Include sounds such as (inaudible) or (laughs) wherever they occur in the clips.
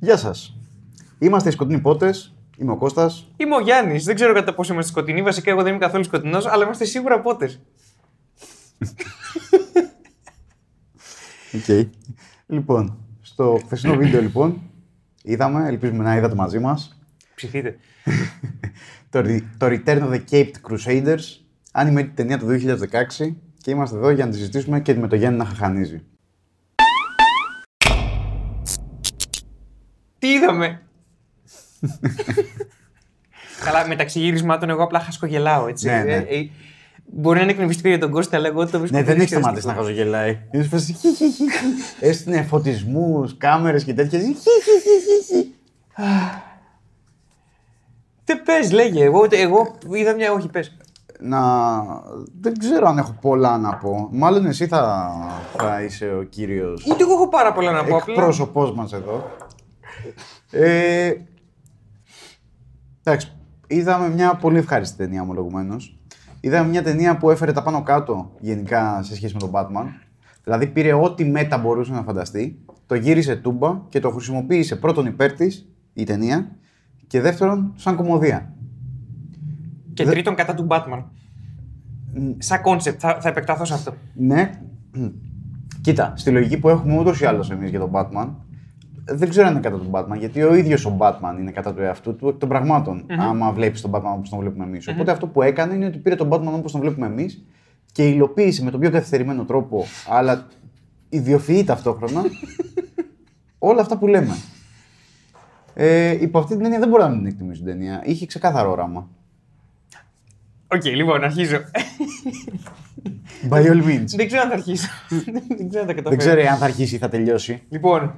Γεια σας. Είμαστε οι Σκοτεινοί Πότες. Είμαι ο Κώστας. Είμαι ο Γιάννης. Δεν ξέρω κατά πόσο είμαστε σκοτεινοί. Βασικά, εγώ δεν είμαι καθόλου σκοτεινός, αλλά είμαστε σίγουρα πότες. Οκ. Λοιπόν, στο χθεσινό βίντεο λοιπόν είδαμε, ελπίζουμε να είδατε μαζί μας, Ψηθείτε. (laughs) το, Re- το Return of the Caped Crusaders, animated ταινία του 2016 και είμαστε εδώ για να τη συζητήσουμε και με το Γιάννη να χαχανίζει. Τι είδαμε; Καλά, μεταξύ γυρισμάτων εγώ απλά χασκογελάω, έτσι. Ναι, ναι. Ε, ε, μπορεί να είναι εκνευριστικό για τον Κώστα, αλλά εγώ το βρίσκω Ναι, δεν πολύ έχεις σταματήσει να χειραστικό. χαζογελάει. Είναι σε φάση χι, χι, χι, χι. Έστεινε φωτισμούς, κάμερες και τέτοια. χι, χι, χι, χι. Τι πες, λέγε. Εγώ, εγώ είδα μια. Όχι, πες. Να. Δεν ξέρω αν έχω πολλά να πω. Μάλλον εσύ θα, θα είσαι ο κύριος Ούτε εγώ έχω πάρα πολλά να πω. Απλά. εκπρόσωπός μας εδώ. Ε, εντάξει, είδαμε μια πολύ ευχάριστη ταινία ομολογουμένως. Είδαμε μια ταινία που έφερε τα πάνω κάτω γενικά σε σχέση με τον Batman. Δηλαδή πήρε ό,τι μέτα μπορούσε να φανταστεί, το γύρισε τούμπα και το χρησιμοποίησε πρώτον υπέρ της η ταινία και δεύτερον σαν κομμωδία. Και τρίτον κατά του Batman. Σαν κόνσεπτ, θα, θα επεκταθώ σε αυτό. Ναι. Κοίτα, στη λογική που έχουμε ούτως ή άλλως εμείς για τον Batman, δεν ξέρω αν είναι κατά τον Batman, γιατί ο ίδιος ο Batman είναι κατά του εαυτού του εκ των πραγματων Άμα βλέπεις τον Batman όπως τον βλέπουμε εμείς. Οπότε αυτό που έκανε είναι ότι πήρε τον Batman όπως τον βλέπουμε εμείς και υλοποίησε με τον πιο καθυστερημένο τρόπο, αλλά ιδιοφυή ταυτόχρονα, (laughs) όλα αυτά που λέμε. Ε, υπό αυτή την έννοια δεν μπορώ να μην εκτιμήσω την ταινία. Είχε ξεκάθαρο όραμα. Οκ, λοιπόν, αρχίζω. By all means. δεν ξέρω αν θα αρχίσω. (laughs) δεν ξέρω αν θα καταφέρω. δεν ξέρω αν θα αρχίσει ή θα τελειώσει. Λοιπόν.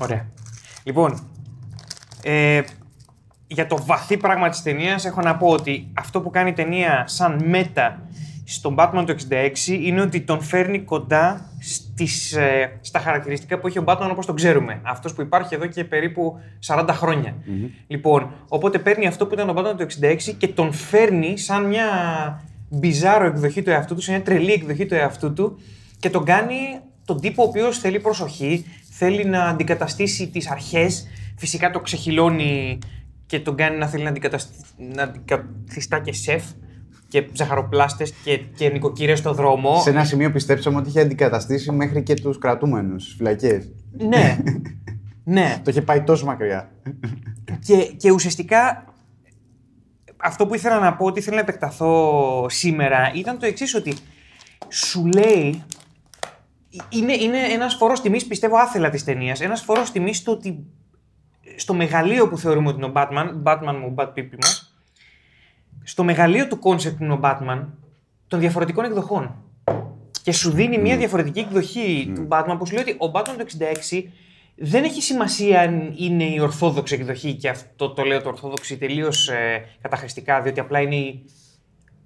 Ωραία. Λοιπόν, ε, για το βαθύ πράγμα της ταινίας έχω να πω ότι αυτό που κάνει η ταινία σαν meta στον Batman το 66 είναι ότι τον φέρνει κοντά στις, ε, στα χαρακτηριστικά που έχει ο Batman όπως τον ξέρουμε. Αυτός που υπάρχει εδώ και περίπου 40 χρόνια. Λοιπόν, οπότε παίρνει αυτό που ήταν ο Batman το 66 και τον φέρνει σαν μια μπιζάρο εκδοχή του εαυτού του, σε μια τρελή εκδοχή του εαυτού του και τον κάνει τον τύπο ο οποίος θέλει προσοχή, θέλει να αντικαταστήσει τις αρχές, φυσικά το ξεχυλώνει και τον κάνει να θέλει να, αντικατασ- να αντικαθιστά και σεφ και ζαχαροπλάστες και, και νοικοκύρες στο δρόμο. Σε ένα σημείο πιστέψαμε ότι είχε αντικαταστήσει μέχρι και τους κρατούμενους στι φυλακές. Ναι, (laughs) ναι. Το είχε πάει τόσο μακριά. Και, και ουσιαστικά αυτό που ήθελα να πω, ότι ήθελα να επεκταθώ σήμερα, ήταν το εξής ότι σου λέει. Είναι, είναι ένας φόρος τιμής, πιστεύω άθελα της ταινίας. Ένας φόρος τιμής στο ότι στο μεγαλείο που θεωρούμε ότι είναι ο Batman, Batman μου, Bad People μας, στο μεγαλείο του κόνσεπτ που είναι ο Batman, των διαφορετικών εκδοχών. Και σου δίνει μια διαφορετική εκδοχή του Batman που σου λέει ότι ο Batman το 66 δεν έχει σημασία αν είναι η ορθόδοξη εκδοχή και αυτό το λέω το ορθόδοξη τελείως ε, καταχρηστικά, διότι απλά είναι η...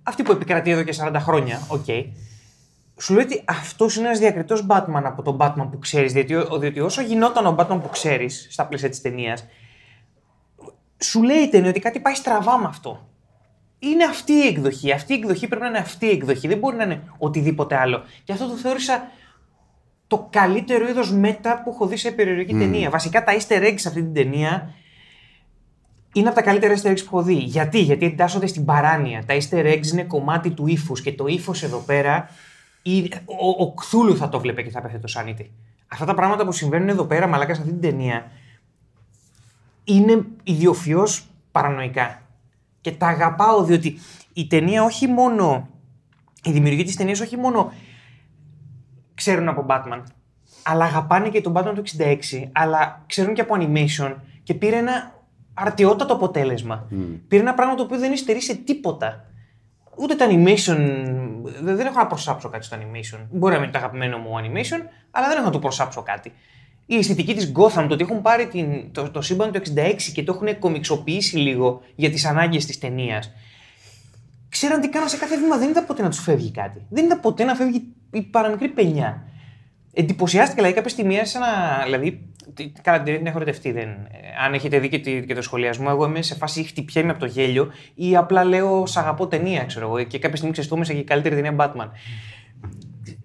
αυτή που επικρατεί εδώ και 40 χρόνια. Οκ. Σου λέει ότι αυτός είναι ένας διακριτός Batman από τον Batman που ξέρεις. Διότι, ο- διότι όσο γινόταν ο Batman που ξέρεις στα πλαίσια της ταινίας, σου λέει η ταινία ότι κάτι πάει στραβά με αυτό. Είναι αυτή η εκδοχή. Αυτή η εκδοχή πρέπει να είναι αυτή η εκδοχή. Δεν μπορεί να είναι οτιδήποτε άλλο. Και αυτό το θεώρησα το καλύτερο είδος μέτα που έχω δει σε περιοδική ταινία. Βασικά τα easter eggs σε αυτή την ταινία είναι από τα καλύτερα easter eggs που έχω δει. Γιατί, Γιατί εντάσσονται στην παράνοια. Τα easter eggs είναι κομμάτι του ύφους και το ύφος εδώ πέρα. Ή- Ο, ο Κθούλου θα το βλέπει και θα πέθε το σανίτι. Αυτά τα πράγματα που συμβαίνουν εδώ πέρα, μαλάκα, σε αυτή την ταινία, είναι ιδιοφιώ παρανοϊκά. Και τα αγαπάω διότι η ταινία όχι μόνο. Η δημιουργοί της ταινίας όχι μόνο ξέρουν από Batman, αλλά αγαπάνε και τον Batman του 66, αλλά ξέρουν και από animation και πήρε ένα αρτιότατο αποτέλεσμα. Πήρε ένα πράγμα το οποίο δεν υστερεί σε τίποτα. Ούτε το animation. Δεν δεν έχω να προσάψω κάτι στο animation. Μπορεί να μην είναι το αγαπημένο μου animation, αλλά δεν έχω να το προσάψω κάτι. Η αισθητική της Gotham, το ότι έχουν πάρει την, το, το σύμπαν του 66 και το έχουν κομιξοποιήσει λίγο για τις ανάγκες της ταινίας. Ξέραν τι κάναν σε κάθε βήμα. Δεν είδα ποτέ να τους φεύγει κάτι. Δεν είδα ποτέ να φεύγει η παραμικρή πενιά. Εντυπωσιάστηκα δηλαδή κάποια στιγμή σε ένα. Δηλαδή, τι- καλά, την την έχω ρετευτεί. Δεν, ε, αν έχετε δει και, τη- και το σχολιασμό, εγώ είμαι σε φάση χτυπιέμαι από το γέλιο ή απλά λέω Σ' αγαπώ ταινία, ξέρω εγώ. Και κάποια στιγμή ξεστόμησα και η καλύτερη ταινία Batman.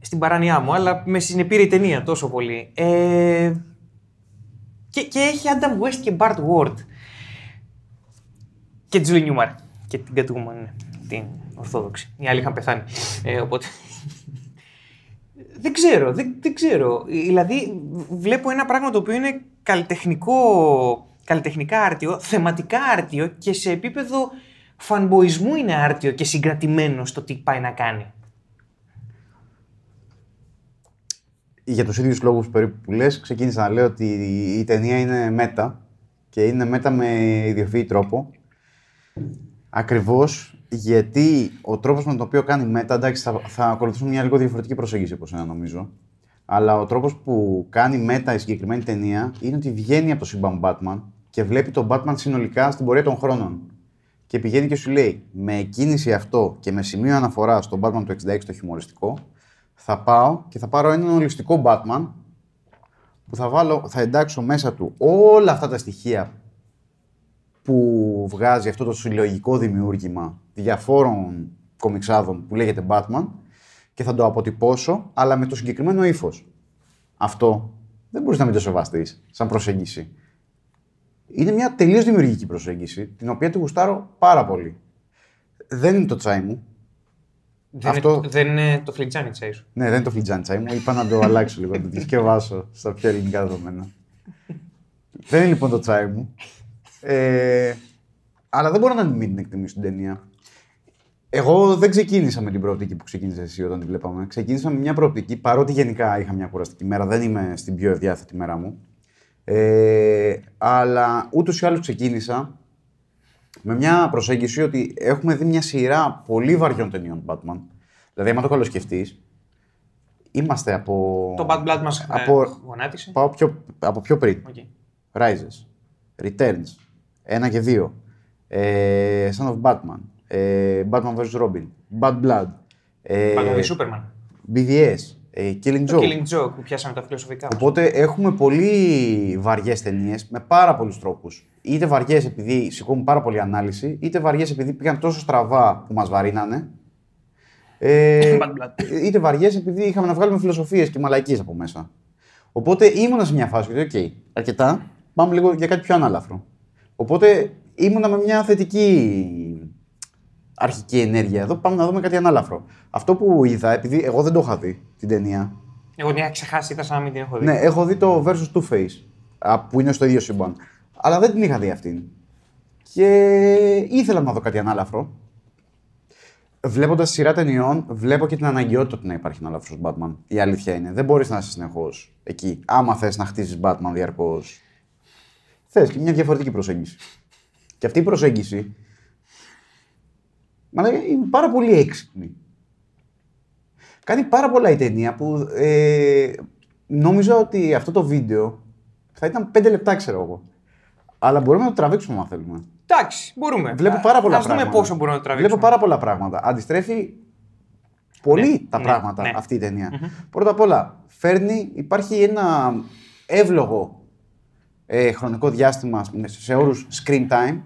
στην παράνοιά μου, αλλά με συνεπήρε η ταινία τόσο πολύ. Ε, και, και έχει Adam West και Bart Ward. Και Julie Newmar. Και την Catwoman, ναι, την Ορθόδοξη. Οι άλλοι είχαν πεθάνει. Ε, οπότε... δεν ξέρω, δεν, δεν ξέρω. Δηλαδή, βλέπω ένα πράγμα το οποίο είναι καλλιτεχνικό, καλλιτεχνικά άρτιο, θεματικά άρτιο και σε επίπεδο φανμποϊσμού είναι άρτιο και συγκρατημένο στο τι πάει να κάνει. Για τους ίδιους λόγους περίπου που λες, ξεκίνησα να λέω ότι η ταινία είναι μέτα και είναι μέτα με ιδιοφυή τρόπο. Ακριβώς γιατί ο τρόπος με τον οποίο κάνει μέτα, εντάξει, θα, θα ακολουθήσουμε μια λίγο διαφορετική προσέγγιση από σένα νομίζω. Αλλά ο τρόπος που κάνει μέτα η συγκεκριμένη ταινία είναι ότι βγαίνει από το σύμπαν Batman και βλέπει τον Batman συνολικά στην πορεία των χρόνων. Και πηγαίνει και σου λέει, με κίνηση αυτό και με σημείο αναφορά στον Batman του 66 το χιουμοριστικό, θα πάω και θα πάρω έναν ολιστικό Batman που θα, βάλω, θα εντάξω μέσα του όλα αυτά τα στοιχεία που βγάζει αυτό το συλλογικό δημιούργημα διαφόρων κομιξάδων που λέγεται Batman και θα το αποτυπώσω, αλλά με το συγκεκριμένο ύφος. Αυτό δεν μπορείς να μην το σεβαστείς σαν προσέγγιση. Είναι μια τελείως δημιουργική προσέγγιση, την οποία τη γουστάρω πάρα πολύ. Δεν είναι το τσάι μου. Δεν, Αυτό- είναι, δεν είναι το φλιτζάνι τσάι σου. Ναι, δεν είναι το φλιτζάνι τσάι μου. Είπα να το αλλάξω λίγο, να το διασκευάσω στα πιο ελληνικά δεδομένα. δεν είναι λοιπόν το τσάι μου. Ε, αλλά δεν μπορώ να μην την εκτιμήσω την ταινία. Εγώ δεν ξεκίνησα με την προοπτική που ξεκίνησες εσύ όταν την βλέπαμε. Ξεκίνησα με μια προοπτική, παρότι γενικά είχα μια κουραστική μέρα, δεν είμαι στην πιο ευδιάθετη μέρα μου. Ε, αλλά ούτως ή άλλως ξεκίνησα με μια προσέγγιση ότι έχουμε δει μια σειρά πολύ βαριών ταινιών Batman. Δηλαδή, άμα το καλοσκεφτείς, είμαστε από. Το Bad Blood μας από, ε, γονάτισε. πάω πιο, από πιο πριν. OK. Rises, Returns, 1 και 2, ε, Son of Batman, ε, Batman vs. Robin, Bad Blood, ε, Batman v Superman. BVS, ε, Killing Το Joke. Killing Joke που πιάσαμε τα φιλοσοφικά μας. Οπότε έχουμε πολύ βαριές ταινίες με πάρα πολλούς τρόπους. Είτε βαριές επειδή σηκώνουν πάρα πολύ ανάλυση, είτε βαριές επειδή πήγαν τόσο στραβά που μας βαρύνανε. Ε, (laughs) Bad Blood. είτε βαριές επειδή είχαμε να βγάλουμε φιλοσοφίες και μαλακίες από μέσα. Οπότε ήμουνα σε μια φάση ότι, οκ, αρκετά, πάμε λίγο για κάτι πιο ανάλαφρο. Οπότε ήμουνα με μια θετική αρχική ενέργεια εδώ, πάμε να δούμε κάτι ανάλαφρο. Αυτό που είδα, επειδή εγώ δεν το είχα δει την ταινία, Εγώ την είχα ξεχάσει, ήταν σαν να μην την έχω δει. ναι, έχω δει το versus Two Face, α, που είναι στο ίδιο σύμπαν. Αλλά δεν την είχα δει αυτήν. Και ήθελα να δω κάτι ανάλαφρο. Βλέποντας σειρά ταινιών, βλέπω και την αναγκαιότητα του να υπάρχει ένα λάθο Batman. Η αλήθεια είναι. Δεν μπορείς να είσαι συνεχώς εκεί. Άμα θες να χτίσει Batman διαρκώς. Θες και μια διαφορετική προσέγγιση. Και αυτή η προσέγγιση. Μα είναι πάρα πολύ έξυπνη. Κάνει πάρα πολλά η ταινία που ε, νόμιζα ότι αυτό το βίντεο θα ήταν 5 λεπτά, ξέρω εγώ. Αλλά μπορούμε να το τραβήξουμε αν θέλουμε. Εντάξει, μπορούμε. Βλέπω πάρα πολλά Ας πράγματα. δούμε πόσο μπορούμε να το τραβήξουμε. Βλέπω πάρα πολλά πράγματα. Αντιστρέφει πολύ Ναι, τα ναι, πράγματα ναι. αυτή η ταινια Πρώτα απ' όλα, φέρνει, υπάρχει ένα εύλογο ε, χρονικό διάστημα σε όρους screen time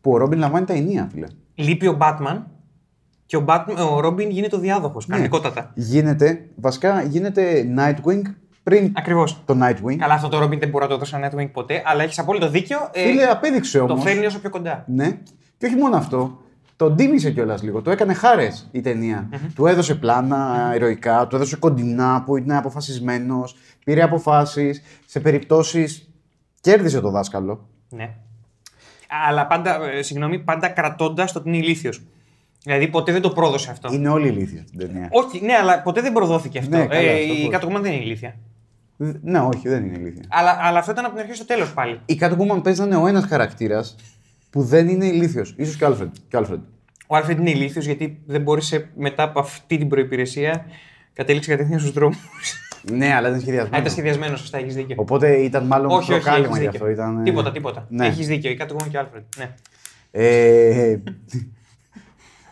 που ο Ρόμπιν λαμβάνει τα ενία, φίλε. Λείπει ο Batman και ο, Batman, ο Robin γίνεται ο διάδοχος. Ναι. Κανονικότατα. Γίνεται, βασικά γίνεται Nightwing πριν Ακριβώς. το Nightwing. Καλά, αυτό το Robin δεν μπορεί να το δώσει σαν Nightwing ποτέ, αλλά έχεις απόλυτο δίκιο. ε, Φίλε, απέδειξε το όμως. φέρνει όσο πιο κοντά. Ναι. Και όχι μόνο αυτό. Τον τίμησε κιόλας λίγο. Το έκανε χάρες η ταινια Του έδωσε πλάνα ηρωικά, του έδωσε κοντινά που είναι αποφασισμένος, πήρε αποφάσεις. Σε περιπτώσεις κέρδισε το δάσκαλο. Ναι. Αλλά πάντα, ε, συγγνώμη, πάντα κρατώντας το ότι είναι ηλίθιος. Δηλαδή ποτέ δεν το πρόδωσε αυτό. Είναι όλοι ηλίθιοι στην ταινία. Όχι, ναι, αλλά ποτέ δεν προδόθηκε αυτό. Ναι, καλά, ε, αυτό η πώς. Catwoman δεν είναι ηλίθια. Δ- Ναι, όχι, δεν είναι ηλίθεια. Αλλά, αλλά αυτό ήταν από την αρχή στο τέλος πάλι. Η Catwoman παίζει να είναι ο ένας χαρακτήρας που δεν είναι ηλίθιος. σω και ο Alfred. Και ο Alfred. Ο Άλφρεντ είναι ηλίθιος γιατί δεν μπόρεσε μετά από αυτή την προπηρεσία κατέληξε κατευθείαν στους δρόμους. Ναι, αλλά ήταν σχεδιασμένο. Α, ήταν σχεδιασμένο, σωστά, έχεις δίκιο. Οπότε ήταν μάλλον όχι, όχι, προκάλεμα έχεις γι' δίκιο. αυτό. Ήταν, ε, Τίποτα, τίποτα. Ναι. Έχεις δίκιο. Η Catwoman και ο Άλφρεντ. Ναι. Ε, (laughs)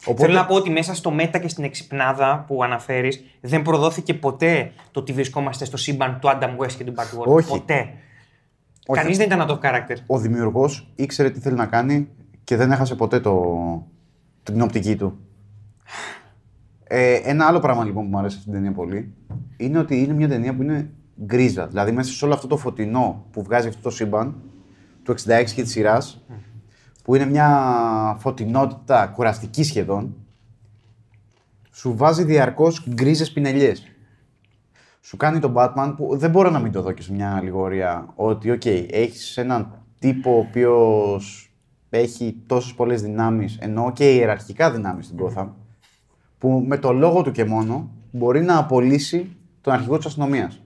Οπότε, Θέλω να πω ότι μέσα στο μέτα και στην εξυπνάδα που αναφέρεις δεν προδόθηκε ποτέ το ότι βρισκόμαστε στο σύμπαν του Adam West και του Batwoman. Όχι. Ποτέ. Όχι. Κανείς δεν ήταν out of character. ο δημιουργός ήξερε τι θέλει να κάνει και δεν έχασε ποτέ το, την οπτική του. Ε, ένα άλλο πράγμα λοιπόν που μου αρέσει αυτή την ταινία πολύ είναι ότι είναι μια ταινία που είναι γκρίζα. Δηλαδή μέσα σε όλο αυτό το φωτεινό που βγάζει αυτό το σύμπαν του 66 και της σειράς, που είναι μια φωτεινότητα κουραστική σχεδόν, σου βάζει διαρκώς γκρίζες πινελιές. Σου κάνει τον Batman που δεν μπορώ να μην το δω και σε μια αλληγορία. Ότι, OK, okay, έχεις έναν τύπο ο οποίος έχει τόσες πολλές δυνάμεις, ενώ και ιεραρχικά δυνάμεις στην Gotham, που με το λόγο του και μόνο μπορεί να απολύσει τον αρχηγό της αστυνομίας.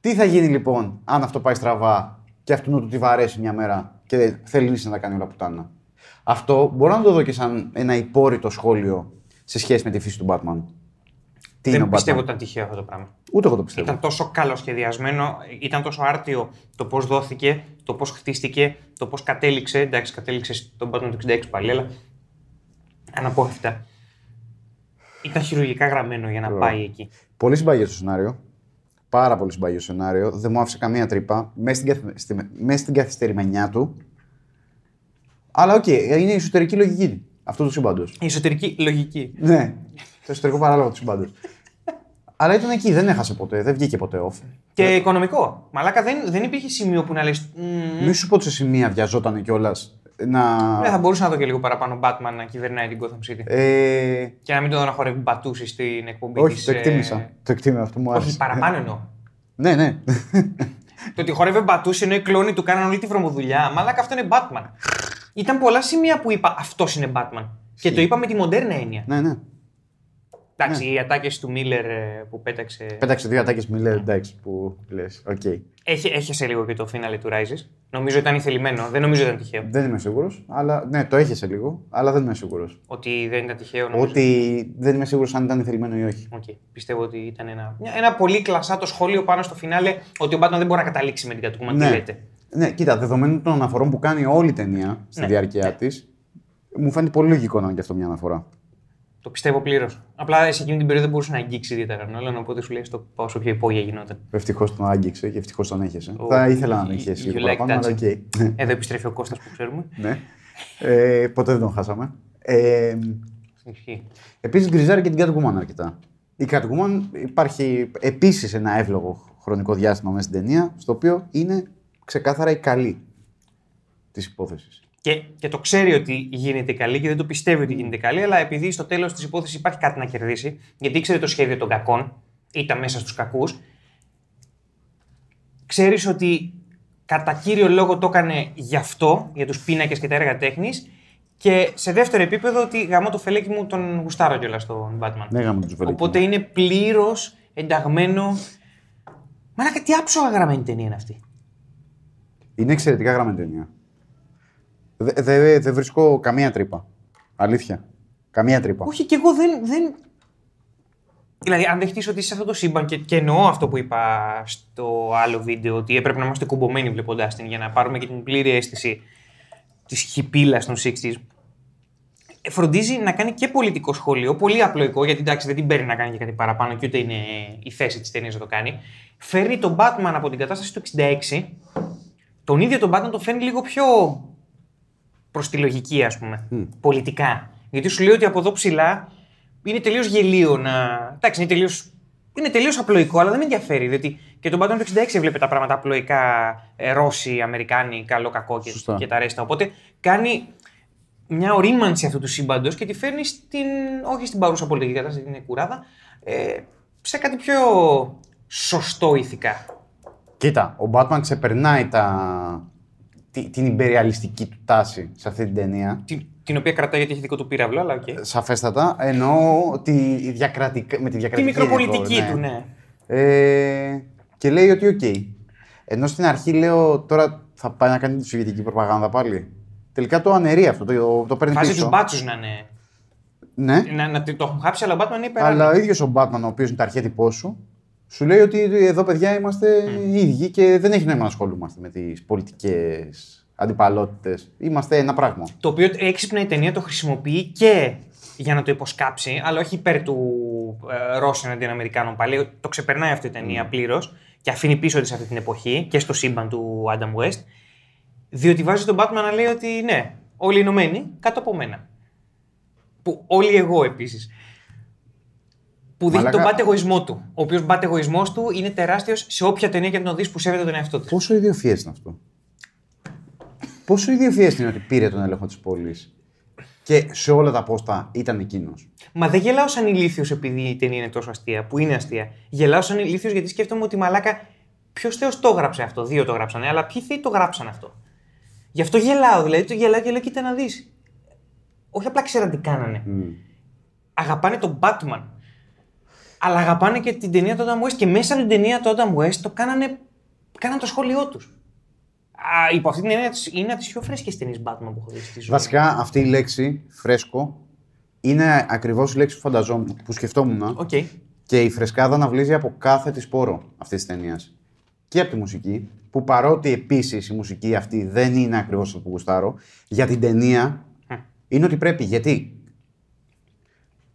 Τι θα γίνει λοιπόν αν αυτό πάει στραβά και αυτού να του τη βαρέσει μια μέρα και θέλει να τα κάνει όλα πουτάνα. Αυτό μπορώ να το δω και σαν ένα υπόρρητο σχόλιο σε σχέση με τη φύση του Batman. Τι δεν πιστεύω ότι ήταν τυχαίο αυτό το πράγμα. Ούτε εγώ το πιστεύω. Ήταν τόσο καλοσχεδιασμένο, ήταν τόσο άρτιο το πώς δόθηκε, το πώς χτίστηκε, το πώς κατέληξε. Εντάξει, κατέληξε στον Batman του 66 πάλι, αλλά αναπόφευκτα. Ήταν χειρουργικά γραμμένο για να πάει εκεί. Πολύ συμπαγές στο σενάριο. Πάρα πολύ συμπαγές στο σενάριο. Δεν μου άφησε καμία τρύπα. Μέσα στην, καθ... στη... Μέσα στην καθυστερημενιά του. Αλλά OK, okay, είναι η εσωτερική λογική αυτού του σύμπαντος. Η εσωτερική λογική. Ναι. Το εσωτερικό παράλογο του σύμπαντος. Αλλά ήταν εκεί, δεν έχασε ποτέ, δεν βγήκε ποτέ off. Και ε... οικονομικό. Μαλάκα δεν, δεν υπήρχε σημείο που να λες. Μη σου πω ότι σε σημεία βιαζόταν κιόλας. Να... Ναι, θα μπορούσα να δω και λίγο παραπάνω Batman να κυβερνάει την Gotham City. Ε... Και να μην το δω να χορεύει μπατούσει στην εκπομπή Όχι, το εκτίμησα. Ε... Το εκτίμησα, αυτό μου άρεσε. Όχι, παραπάνω εννοώ. ναι, ναι. το ότι χορεύει μπατούσει ενώ οι κλόνοι του κάναν όλη τη βρωμοδουλειά. Μαλάκα αυτό είναι Batman. Ήταν πολλά σημεία που είπα αυτός είναι Batman. Και το είπα με τη μοντέρνα έννοια. Ναι, ναι. Εντάξει, ναι. οι ατάκες του Μίλλερ που πέταξε. Πέταξε δύο ατάκες Μίλλερ, εντάξει, που λες. Okay. Έχει, έχασε λίγο και το φίναλε του Rises. Νομίζω ήταν ηθελημένο, δεν νομίζω ήταν τυχαίο. Δεν είμαι σίγουρος, αλλά ναι, το έχασε λίγο, αλλά δεν είμαι σίγουρος. Ότι δεν ήταν τυχαίο, νομίζω. Ότι δεν είμαι σίγουρος αν ήταν ηθελημένο ή όχι. Okay. Πιστεύω ότι ήταν ένα, ένα πολύ κλασσάτο σχόλιο πάνω στο φινάλε ότι ο Batman δεν μπορεί να καταλήξει με την κατοικούμα. Ναι. Τι λέτε. Ναι, κοίτα, δεδομένου των αναφορών που κάνει όλη η ταινία στη ναι. διάρκεια ναι. της, μου φαίνεται πολύ λογικό να είναι και αυτό μια αναφορά. Το πιστεύω πλήρως. Απλά σε εκείνη την περίοδο δεν μπορούσε να αγγίξει ιδιαίτερα Νόλαν, οπότε σου λέει στο πόσο πιο υπόγεια γινόταν. Ευτυχώς τον άγγιξε και ευτυχώς τον έχεσαι. Oh, Θα ήθελα να τον είχε λίγο παραπάνω, αλλά okay. Εδώ επιστρέφει ο Κώστας που ξέρουμε. ναι. Ε, ποτέ δεν τον χάσαμε. Ε, Επίσης γκριζάρει και την Catwoman αρκετά. Η Catwoman υπάρχει επίσης ένα εύλογο χρονικό διάστημα μέσα στην ταινία, στο οποίο είναι ξεκάθαρα η καλή της υπόθεσης. Και, και το ξέρει ότι γίνεται καλή και δεν το πιστεύει ότι γίνεται καλή, αλλά επειδή στο τέλος της υπόθεσης υπάρχει κάτι να κερδίσει, γιατί ήξερε το σχέδιο των κακών, ήταν μέσα στους κακούς, ξέρεις ότι κατά κύριο λόγο το έκανε γι' αυτό, για τους πίνακες και τα έργα τέχνης, και σε δεύτερο επίπεδο ότι γαμώ το φελέκι μου τον γουστάρω κιόλας στον Batman. Ναι, γαμώ το φελέκι. Οπότε είναι πλήρως ενταγμένο. Μαλάκα, τι άψογα γραμμένη ταινία είναι αυτή. Είναι εξαιρετικά γραμμένη ταινία. Δεν δε, δε βρίσκω καμία τρύπα. Αλήθεια. Καμία τρύπα. Όχι, και εγώ δεν. δεν... Δηλαδή, αν δεχτείς ότι είσαι σε αυτό το σύμπαν και, και εννοώ αυτό που είπα στο άλλο βίντεο, ότι έπρεπε να είμαστε κουμπωμένοι βλέποντάς την για να πάρουμε και την πλήρη αίσθηση της χυπήλα των 60s. Φροντίζει να κάνει και πολιτικό σχόλιο, πολύ απλοϊκό, γιατί εντάξει δεν την παίρνει να κάνει και κάτι παραπάνω και ούτε είναι η θέση της ταινίας να το κάνει. Φέρνει τον Batman από την κατάσταση του 66, τον ίδιο τον Batman τον φέρνει λίγο πιο προς τη λογική, ας πούμε. Πολιτικά. Γιατί σου λέει ότι από εδώ ψηλά είναι τελείως γελίο να. Εντάξει, είναι τελείω είναι τελείως απλοϊκό, αλλά δεν με ενδιαφέρει. Διότι και τον Batman του 66 έβλεπε τα πράγματα απλοϊκά ε, Ρώσοι, Αμερικάνοι, καλό, κακό και, και τα ρέστα. Οπότε κάνει μια ορίμανση αυτού του σύμπαντος και τη φέρνει στην, όχι στην παρούσα πολιτική κατάσταση, την κουράδα, ε, σε κάτι πιο σωστό ηθικά. Κοίτα, ο Batman ξεπερνάει τα, την ιμπεριαλιστική του τάση σε αυτή την ταινία. Την, την οποία κρατάει γιατί έχει δικό του πύραυλο, αλλά OK. Okay. Σαφέστατα. Εννοώ τη διακρατικ... με τη διακρατική. Τη μικροπολιτική ναι. του, ναι. Ε, και λέει ότι OK. Okay. Ενώ στην αρχή λέω τώρα θα πάει να κάνει τη σοβιετική προπαγάνδα πάλι. Τελικά το αναιρεί αυτό, το, το παίρνει Βάζει τους μπάτσους να είναι. Ναι. Να, να, το έχουν χάψει, αλλά ο Batman είπε. Αλλά ο ίδιος ο Batman, ο οποίος είναι το αρχέτυπό σου, σου λέει ότι εδώ παιδιά είμαστε mm. ίδιοι και δεν έχει νόημα να ασχολούμαστε με τις πολιτικές αντιπαλότητες. Είμαστε ένα πράγμα. Το οποίο έξυπνα η ταινία το χρησιμοποιεί και για να το υποσκάψει, αλλά όχι υπέρ του ε, Ρώσων αντί Αμερικάνων πάλι. Το ξεπερνάει αυτή η ταινία mm. πλήρως και αφήνει πίσω της αυτή την εποχή και στο σύμπαν του Adam West. Διότι βάζει τον Batman να λέει ότι ναι, όλοι ενωμένοι κάτω από μένα. Που όλοι εγώ επίσης. Που δείχνει Μαλάκα- τον μπάτ εγωισμό του. Ο οποίος μπάτ εγωισμός του είναι τεράστιος σε όποια ταινία και να τον δεις που σέβεται τον εαυτό του. Πόσο ιδιοφιέ είναι αυτό; Πόσο ιδιοφιέ είναι ότι πήρε τον έλεγχο της πόλης και σε όλα τα πόστα ήταν εκείνος; Μα δεν γελάω σαν ηλίθιος επειδή η ταινία είναι τόσο αστεία, που είναι αστεία. Γελάω σαν ηλίθιος γιατί σκέφτομαι ότι μαλάκα. Ποιος Θεός το έγραψε αυτό, δύο το γράψανε, αλλά ποιοι θεοί το γράψαν αυτό; Γι' αυτό γελάω, δηλαδή το γελάω και λέω: Κοίτα να δεις. Όχι απλά ξέραν τι κάνανε. Αγαπάνε τον Batman. Αλλά αγαπάνε και την ταινία του Adam West και μέσα από την ταινία του Adam West το κάνανε, κάνανε το σχόλιο τους. Υπό αυτή την έννοια της- είναι από τις πιο φρέσκες ταινίες Batman που έχω δει στη ζωή. Βασικά αυτή η λέξη, φρέσκο, είναι ακριβώς η λέξη που φανταζόμουν, που σκεφτόμουν. Οκ. Και η φρεσκάδα να βλύζει από κάθε της πόρο αυτής της ταινίας. Και από τη μουσική, που παρότι επίσης η μουσική αυτή δεν είναι ακριβώς αυτό που γουστάρω, για την ταινία είναι ότι πρέπει. Γιατί;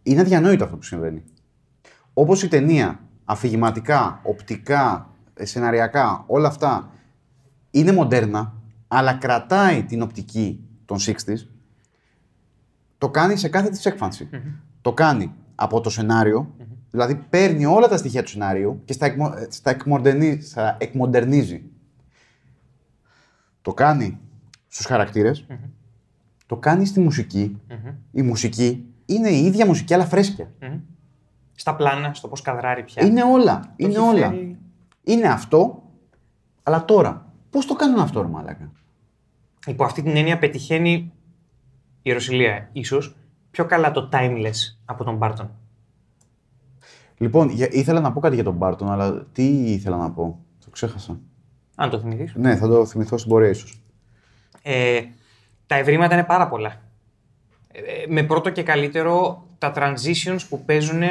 Είναι αδιανόητο αυτό που συμβαίνει. Όπως η ταινία, αφηγηματικά, οπτικά, ε, σεναριακά, όλα αυτά είναι μοντέρνα, αλλά κρατάει την οπτική των 60s, το κάνει σε κάθε της εκφανση Το κάνει από το σενάριο, δηλαδή παίρνει όλα τα στοιχεία του σενάριου και στα, εκμο, ε, στα, εκμοντερνι- στα εκμοντερνίζει. Το κάνει στους χαρακτηρες το κάνει στη μουσικη Η μουσική είναι η ίδια μουσική, αλλά φρέσκια. Στα πλάνα, στο πώς καδράρει πια. Είναι όλα. Το είναι έχει όλα. φέρει- Είναι αυτό, αλλά τώρα. Πώς το κάνουν αυτό, ρε Μαλάκα; Υπό αυτή την έννοια πετυχαίνει η Ρωσιλία, ίσως πιο καλά το timeless από τον Μπάρτον. Λοιπόν, για- ήθελα να πω κάτι για τον Μπάρτον, αλλά τι ήθελα να πω; Το ξέχασα. Αν το θυμηθείς. Ναι, θα το θυμηθώ στην πορεία ίσως. Ε, τα ευρήματα είναι πάρα πολλά. Ε, με πρώτο και καλύτερο τα transitions που παίζουν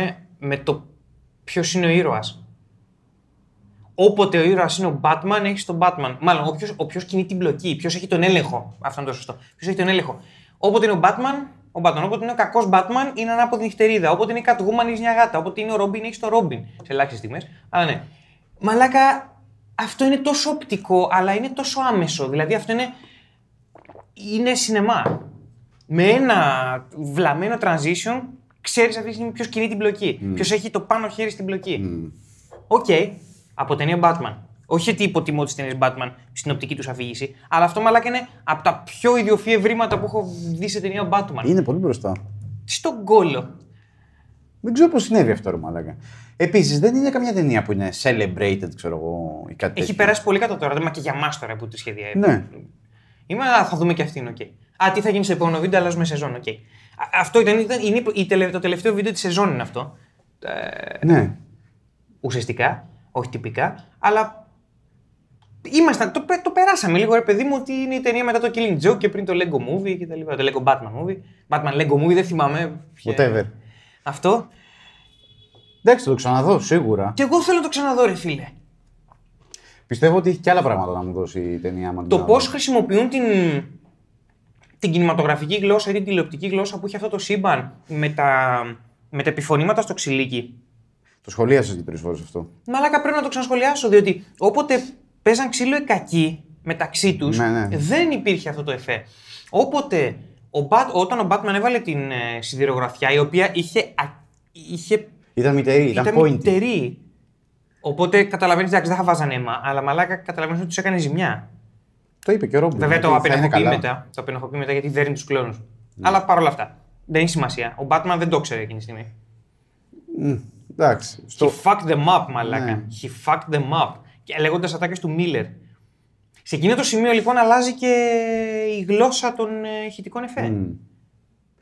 με το ποιος είναι ο ήρωας. Όποτε ο ήρωας είναι ο Batman, έχεις τον Batman. Μάλλον, όποιος, ο ποιος κινεί την μπλοκή, ποιος έχει τον έλεγχο. Αυτό είναι το σωστό. Ποιος έχει τον έλεγχο. Όποτε είναι ο Batman, ο Batman. Όποτε είναι ο κακός Batman, είναι ανάποδη νυχτερίδα. Όποτε είναι η Catwoman, έχεις μια γάτα. Όποτε είναι ο Robin, έχεις το Robin. Σε ελάχιστες στιγμές. Αλλά ναι. Μαλάκα, αυτό είναι τόσο οπτικό, αλλά είναι τόσο άμεσο. Δηλαδή, αυτό είναι είναι σινεμά. Με ένα βλαμμένο transition, ξέρεις αυτή τη στιγμή ποιος κινεί την πλοκή. Ποιος έχει το πάνω χέρι στην πλοκή. Οκ, από ταινία Batman. Όχι ότι υποτιμώ τις ταινίες Batman στην οπτική τους αφήγηση, αλλά αυτό μαλάκα είναι από τα πιο ιδιοφυή ευρήματα που έχω δει σε ταινία Batman. Είναι πολύ μπροστά. Στον κώλο. Δεν ξέρω πώς συνέβη αυτό, ρε Μαλάκα. Επίσης, δεν είναι καμιά ταινία που είναι celebrated, ξέρω εγώ, ή κάτι Έχει τέτοιο. περάσει πολύ κατά τώρα, μα και για μας τώρα που τη σχεδιάζει. Ναι. Είμαι, α, θα δούμε και αυτήν, οκ. Α, τι θα γίνει στο επόμενο βίντεο, αλλάζουμε σεζόν, οκ. Α, Αυτό ήταν, ήταν είναι η τελε- το τελευταίο βίντεο της σεζόν είναι αυτό. Ναι. ουσιαστικά, όχι τυπικά, αλλά ήμασταν, το, πε- το περάσαμε λίγο ρε παιδί μου ότι είναι η ταινία μετά το Killing Joke και πριν το Lego Movie και τα λοιπά. Το Lego Batman Movie. Batman Lego Movie δεν θυμάμαι. ποια- Whatever. Αυτό. Εντάξει, θα το ξαναδώ, σίγουρα. Και εγώ θέλω να το ξαναδώ ρε φίλε. Πιστεύω ότι έχει και άλλα πράγματα να μου δώσει η ταινία. άμα την Το ξαναδώ. πώς χρησιμοποιούν την, την κινηματογραφική γλώσσα ή την τηλεοπτική γλώσσα που έχει αυτό το σύμπαν με τα, με τα επιφωνήματα στο ξυλίκι. Το σχολίασες και τρεις φορές αυτό. Μαλάκα πρέπει να το ξανασχολιάσω, διότι όποτε παίζαν ξύλο οι κακοί μεταξύ τους, Ναι, ναι. δεν υπήρχε αυτό το εφέ. Όποτε, ο Bat, όταν ο Batman έβαλε την ε, σιδηρογραφιά, η οποία είχε, α- είχε Ήταν μητερή, ήταν, ήταν pointy. μυτερή. Οπότε καταλαβαίνεις, εντάξει, δεν θα βάζανε αίμα, αλλά μαλάκα καταλαβαίνεις ότι τους έκανε ζημιά. Το είπε και ο Ρόμπιν. Βέβαια το ότι θα είναι απενεχοποιεί καλά. μετά. Το απενεχοποιεί μετά γιατί δέρνει τους κλόνους. Αλλά παρόλα αυτά. Δεν έχει σημασία. Ο Batman δεν το ξέρει εκείνη τη στιγμή. Μμ, Εντάξει. He Στο... fucked them up, μαλάκα. Ναι. He fucked them up. Και λέγοντας ατάκες του Μίλλερ. Σε εκείνο το σημείο λοιπόν αλλάζει και η γλώσσα των ε, ηχητικών εφέ. Μμ.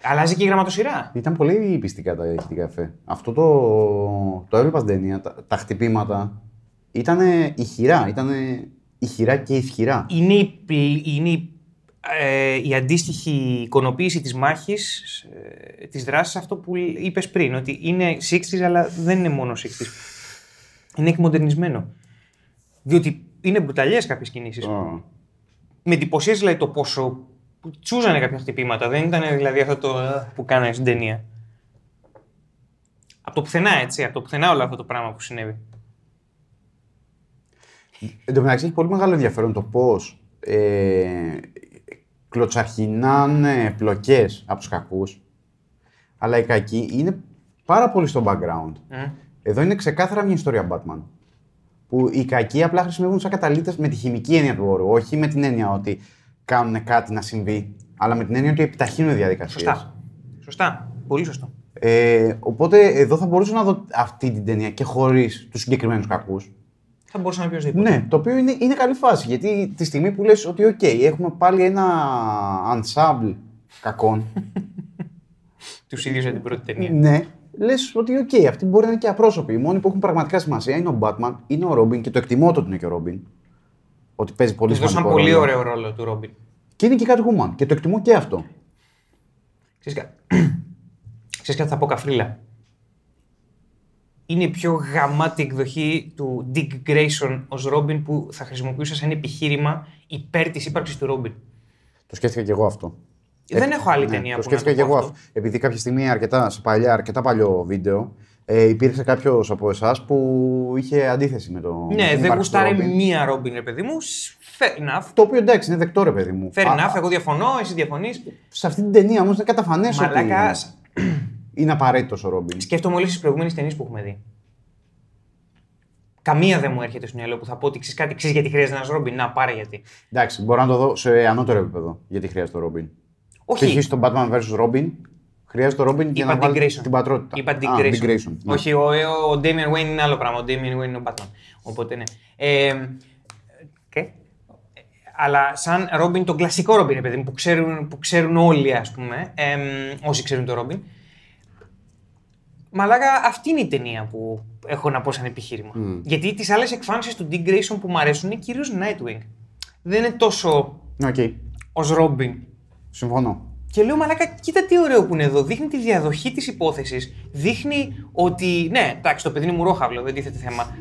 Αλλάζει και η γραμματοσυρά. Ήταν πολύ πιστικά τα ηχητικά εφέ. Αυτό το, το έβλεπα στην ταινία, τα, τα χτυπήματα ήταν ηχηρά. Ήταν ηχηρά και ισχυρά. Είναι η, πλη- είναι η, ε, η αντίστοιχη εικονοποίηση της μάχης, ε, της δράσης, αυτό που είπες πριν, ότι είναι 60s αλλά δεν είναι μόνο 60s. Είναι εκμοντερνισμένο. Διότι είναι μπρουταλιές κάποιες κινήσεις. Α. Με εντυπωσίασε δηλαδή το πόσο που τσούζανε κάποια χτυπήματα. Δεν ήταν δηλαδή αυτό το «Α» που κάνανε στην ταινία. Από το πουθενά έτσι, από το πουθενά όλο αυτό το πράγμα που συνέβη. Εν τω μεταξύ έχει πολύ μεγάλο ενδιαφέρον το πώς ε, κλωτσαρχινάνε πλοκές από τους κακούς. Αλλά οι κακοί είναι πάρα πολύ στο background. Mm. Εδώ είναι ξεκάθαρα μια ιστορία Batman. Που οι κακοί απλά χρησιμοποιούν σαν καταλύτες με τη χημική έννοια του όρου. Όχι με την έννοια ότι κάνουν κάτι να συμβεί, αλλά με την έννοια ότι επιταχύνουν διαδικασίες. Σωστά. Σωστά. Πολύ σωστό. Ε, οπότε εδώ θα μπορούσα να δω αυτή την ταινία και χωρίς τους συγκεκριμένους κακούς. Θα μπορούσε να πει οποιοσδήποτε. Ναι, το οποίο είναι, είναι καλή φάση. Γιατί τη στιγμή που λες ότι, οκ, έχουμε πάλι ένα ensemble κακών. (laughs) Τους ίδιους για την πρώτη ταινία. ναι, λες ότι, οκ, αυτοί μπορεί να είναι και απρόσωποι. Οι μόνοι που έχουν πραγματικά σημασία είναι ο Batman, είναι ο Ρόμπιν και το εκτιμώ το ότι είναι και ο Ρόμπιν. Ότι παίζει πολύ Τους δώσαν σημαντικό πολύ ρόλο. ωραίο ρόλο του Ρόμπιν. Και είναι και και η Catwoman και το εκτιμώ και αυτό. Ξέρεις, κα... (clears throat) Ξέρεις κάτι θα πω καφρίλα. Είναι η πιο γαμάτη εκδοχή του Dick Grayson ως Ρόμπιν που θα χρησιμοποιούσα σαν επιχείρημα υπέρ της ύπαρξης του Ρόμπιν. Το σκέφτηκα και εγώ αυτό. Δεν έχω άλλη Ναι, ταινία Το που να σκέφτηκα και πω εγώ αυτό. αυτό. Επειδή κάποια στιγμή, αρκετά, σε παλιά, αρκετά παλιό βίντεο, ε, υπήρξε κάποιος από εσάς που είχε αντίθεση με το. με Ναι, την δεν ύπαρξη του γουστάρει Robin. μία Ρόμπιν, ρε παιδί μου. Fair enough. Το οποίο εντάξει, είναι δεκτό ρε παιδί μου. Fair Α, enough, εγώ διαφωνώ, εσύ διαφωνείς. Σε αυτή την ταινία όμως είναι καταφανές ότι Μαλάκας, είναι απαραίτητος ο Ρόμπιν. σκέφτομαι όλες τις προηγούμενες ταινίες που έχουμε δει. Καμία δεν μου έρχεται στο μυαλό που θα πω ότι ξέρεις κάτι, ξέρεις γιατί χρειάζεται ένας Ρόμπιν. Να, πάρε γιατί. Εντάξει, μπορώ να το δω σε ανώτερο επίπεδο γιατί χρειάζεται ο Ρόμπιν. Όχι. Π.χ. στο Batman vs. Robin χρειάζεται ο Ρόμπιν για Είπα να Dick βάλει Grayson. την πατρότητα. Είπα Dick Α, Grayson. Dick Grayson. ναι. Όχι, ο, ο Damian Wayne είναι άλλο πράγμα. Ο Damian Wayne είναι ο Batman. Οπότε ναι. Ε, και, αλλά σαν Robin, τον κλασικό Robin, ρε παιδί μου, που ξέρουν, που ξέρουν όλοι, ας πούμε, ε, όσοι ξέρουν τον Robin. Μαλάκα, αυτή είναι η ταινία που έχω να πω σαν επιχείρημα. Γιατί τις άλλες εκφάνσεις του Dick Grayson που μου αρέσουν είναι κυρίως Nightwing. Δεν είναι τόσο Ναι, οκ. ως Robin. Συμφωνώ. Και λέω, μαλάκα, κοίτα τι ωραίο που είναι εδώ. Δείχνει τη διαδοχή της υπόθεσης. Δείχνει ότι. Ναι, εντάξει, το παιδί είναι μουρόχαυλο, δεν τίθεται θέμα.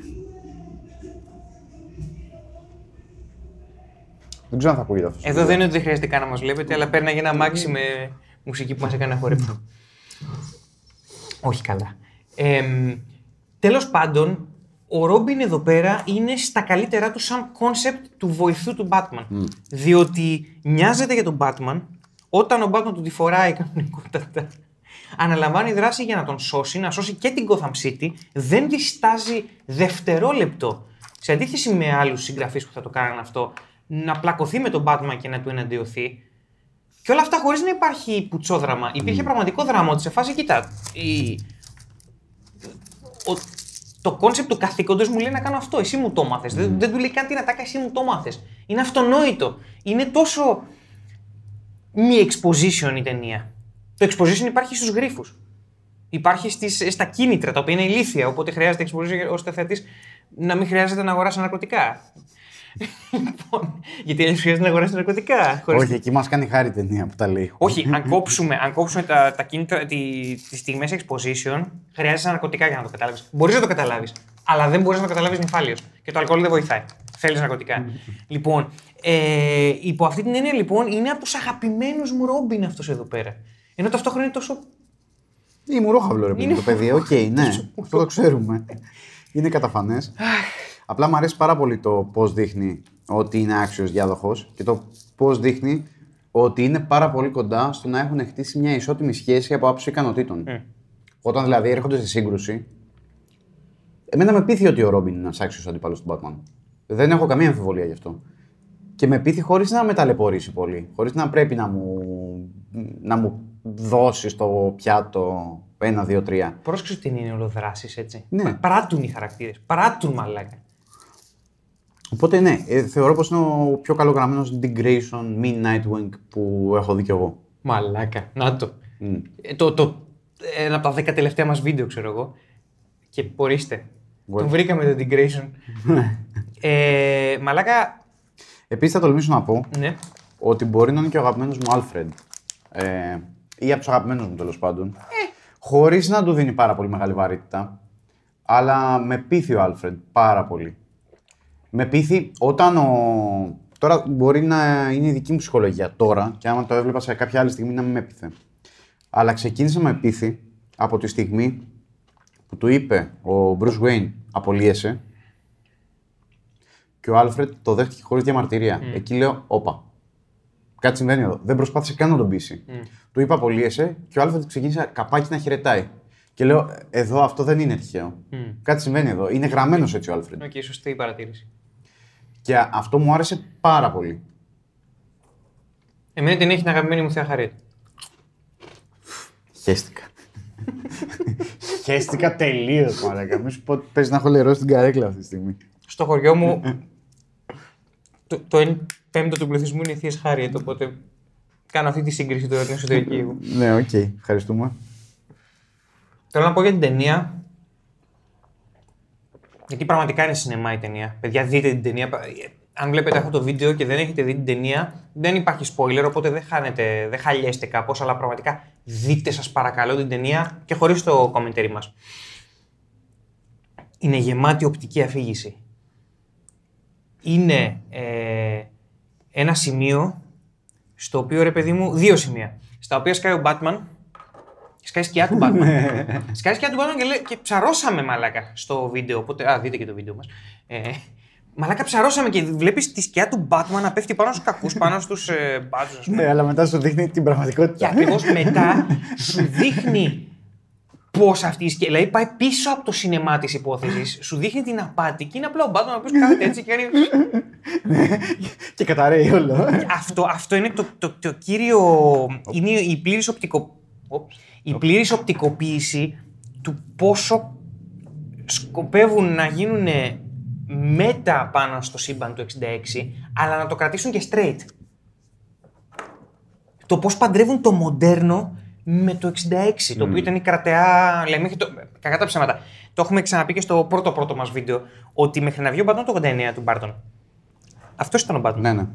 Δεν ξέρω αν θα ακούγεται αυτός. Εδώ δεν είναι ότι δεν χρειάζεται καν να μας βλέπετε, αλλά παίρναγε ένα αμάξι με μουσική που μας έκανε να χορέψουμε. Όχι καλά. Ε, Τέλος πάντων, ο Ρόμπιν εδώ πέρα είναι στα καλύτερά του σαν κόνσεπτ του βοηθού του Batman. Διότι νοιάζεται για τον Batman, όταν ο Batman του τη φοράει (laughs) κανονικότατα, αναλαμβάνει δράση για να τον σώσει, να σώσει και την Gotham City, δεν διστάζει δευτερόλεπτο, σε αντίθεση με άλλους συγγραφείς που θα το κάνουν αυτό, να πλακωθεί με τον Batman και να του εναντιωθεί. Και όλα αυτά χωρίς να υπάρχει πουτσόδραμα. Υπήρχε πραγματικό δράμα ότι σε φάση, κοίτα, η... ο... το κόνσεπτ του καθήκοντος μου λέει να κάνω αυτό. Εσύ μου το 'μαθες. Δεν, δεν του λέει καν την ατάκα, εσύ μου το 'μαθες. Είναι αυτονόητο. Είναι τόσο μη exposition η ταινία. Το exposition υπάρχει στους γρίφους. Υπάρχει στις, στα κίνητρα, τα οποία είναι ηλίθια. Οπότε χρειάζεται exposition ώστε θεατής να μην χρειάζεται να αγοράσει ναρκωτικά. Λοιπόν, γιατί αλλιώς χρειάζεται να αγοράσει ναρκωτικά. χωρίς- Όχι, εκεί μας κάνει χάρη η ταινία που τα λέει. όχι, αν κόψουμε, αν κόψουμε τα, τα κίνητρα, τη, τις στιγμές exposition, χρειάζεσαι ναρκωτικά για να το καταλάβεις. Μπορείς να το καταλάβεις, αλλά δεν μπορείς να το καταλάβεις νηφάλιος. Και το αλκοόλ δεν βοηθάει. Θέλεις ναρκωτικά. λοιπόν, ε, υπό αυτή την έννοια λοιπόν, είναι από τους αγαπημένους μου Ρόμπιν αυτός εδώ πέρα. Ενώ ταυτόχρονα είναι τόσο... Είναι μουρόχαυλο ρε παιδί Είναι- το παιδί. Οκ, ναι. (laughs) Αυτό το ξέρουμε. Είναι καταφανές. Απλά μου αρέσει πάρα πολύ το πώς δείχνει ότι είναι άξιος διάδοχος και το πώς δείχνει ότι είναι πάρα πολύ κοντά στο να έχουν χτίσει μια ισότιμη σχέση από άψη ικανοτήτων. Όταν δηλαδή έρχονται στη σύγκρουση, εμένα με πείθει ότι ο Ρόμπιν είναι ένας άξιος αντίπαλο του Batman. Δεν έχω καμία αμφιβολία γι' αυτό. Και με πείθει χωρίς να με ταλαιπωρήσει πολύ. Χωρίς να πρέπει να μου, να μου δώσει το πιάτο ένα, δύο, τρία. Πρόσεξε ότι είναι ολοδράσεις έτσι. Ναι. Πράττουν οι χαρακτήρες. Πράττουν μαλάκα. Οπότε ναι, ε, θεωρώ πως είναι ο πιο καλογραμμένος Dick Grayson, μη Nightwing που έχω δει κι εγώ. Μαλάκα. Να το. Ε, το, το ένα από τα δέκα τελευταία μας βίντεο, ξέρω εγώ. Και ορίστε. Τον βρήκαμε τον Dick Grayson. ε, μαλάκα, Επίσης θα τολμήσω να πω ναι. ότι μπορεί να είναι και ο αγαπημένος μου Alfred. Ε, ή από τους αγαπημένους μου τέλος πάντων. Χωρίς να του δίνει πάρα πολύ μεγάλη βαρύτητα. Αλλά με πείθει ο Alfred πάρα πολύ. Με πείθει όταν ο... Τώρα μπορεί να είναι η δική μου ψυχολογία τώρα και άμα το έβλεπα σε κάποια άλλη στιγμή να μην με πείθε. Αλλά ξεκίνησε με πείθει από τη στιγμή που του είπε ο Bruce Wayne απολύεσαι και ο Άλφρετ το δέχτηκε χωρίς διαμαρτυρία. Εκεί λέω, όπα. Κάτι συμβαίνει εδώ. Δεν προσπάθησε καν να τον πείσει. Του είπε απολύεσαι και ο Άλφρεντ ξεκίνησε καπάκι να χαιρετάει. Και λέω, εδώ αυτό δεν είναι τυχαίο. Κάτι συμβαίνει εδώ. Είναι γραμμένος έτσι ο Άλφρεντ. Οκ, σωστή η παρατήρηση. Και αυτό μου άρεσε πάρα πολύ. Εμένα την έχει την αγαπημένη μου θεία Χάριετ. Χέστηκα. Χέστηκα τελείως, μαλάκα. Μη σου πω ότι παίζει να έχω λερώσει την καρέκλα αυτή τη στιγμή. Στο χωριό μου το, το 1 πέμπτο του πληθυσμού είναι θείες Χάριετ, οπότε κάνω αυτή τη σύγκριση τώρα την εσωτερική μου. ναι, οκ. Ευχαριστούμε. Θέλω να πω για την ταινία. Γιατί πραγματικά είναι σινεμά η ταινία. Παιδιά, δείτε την ταινία. Αν βλέπετε αυτό το βίντεο και δεν έχετε δει την ταινία, δεν υπάρχει spoiler, οπότε δεν χάνετε, δεν χαλιέστε κάπως, αλλά πραγματικά δείτε σας παρακαλώ την ταινία και χωρίς το commentary μας. Είναι γεμάτη οπτική αφήγηση. Είναι ε, ένα σημείο στο οποίο ρε παιδί μου, δύο σημεία. Στα οποία σκάει ο Batman Σκάει σκιά του Batman. Σκάει σκιά του Batman και, λέει, και ψαρώσαμε μαλάκα στο βίντεο. Οπότε, α, δείτε και το βίντεο μας. Ε, μαλάκα ψαρώσαμε και βλέπεις τη σκιά του Batman να πέφτει πάνω στους κακούς, πάνω στους ε, μπάτσου, ας πούμε. Ναι, αλλά μετά σου δείχνει την πραγματικότητα. Και ακριβώς μετά σου δείχνει πώς αυτή η σκιά. Δηλαδή πάει πίσω από το σινεμά της υπόθεσης, σου δείχνει την απάτη και είναι απλά ο Batman ο οποίος κάθεται έτσι και κάνει. και καταραίει όλο. αυτό, αυτό είναι το, το, το κύριο. Είναι η πλήρης οπτικο... η πλήρης οπτικοποίηση του πόσο σκοπεύουν να γίνουν μέτα πάνω στο σύμπαν του 66, αλλά να το κρατήσουν και straight. Το πώς παντρεύουν το μοντέρνο με το 66, το οποίο ήταν η κρατεά. Λέμε, είχε το, κακά τα ψέματα. Το έχουμε ξαναπεί και στο πρώτο πρώτο μας βίντεο, ότι μέχρι να βγει ο Μπάτον το 89 του Μπάρτον. Αυτός ήταν ο Μπάτον. ναι, ναι.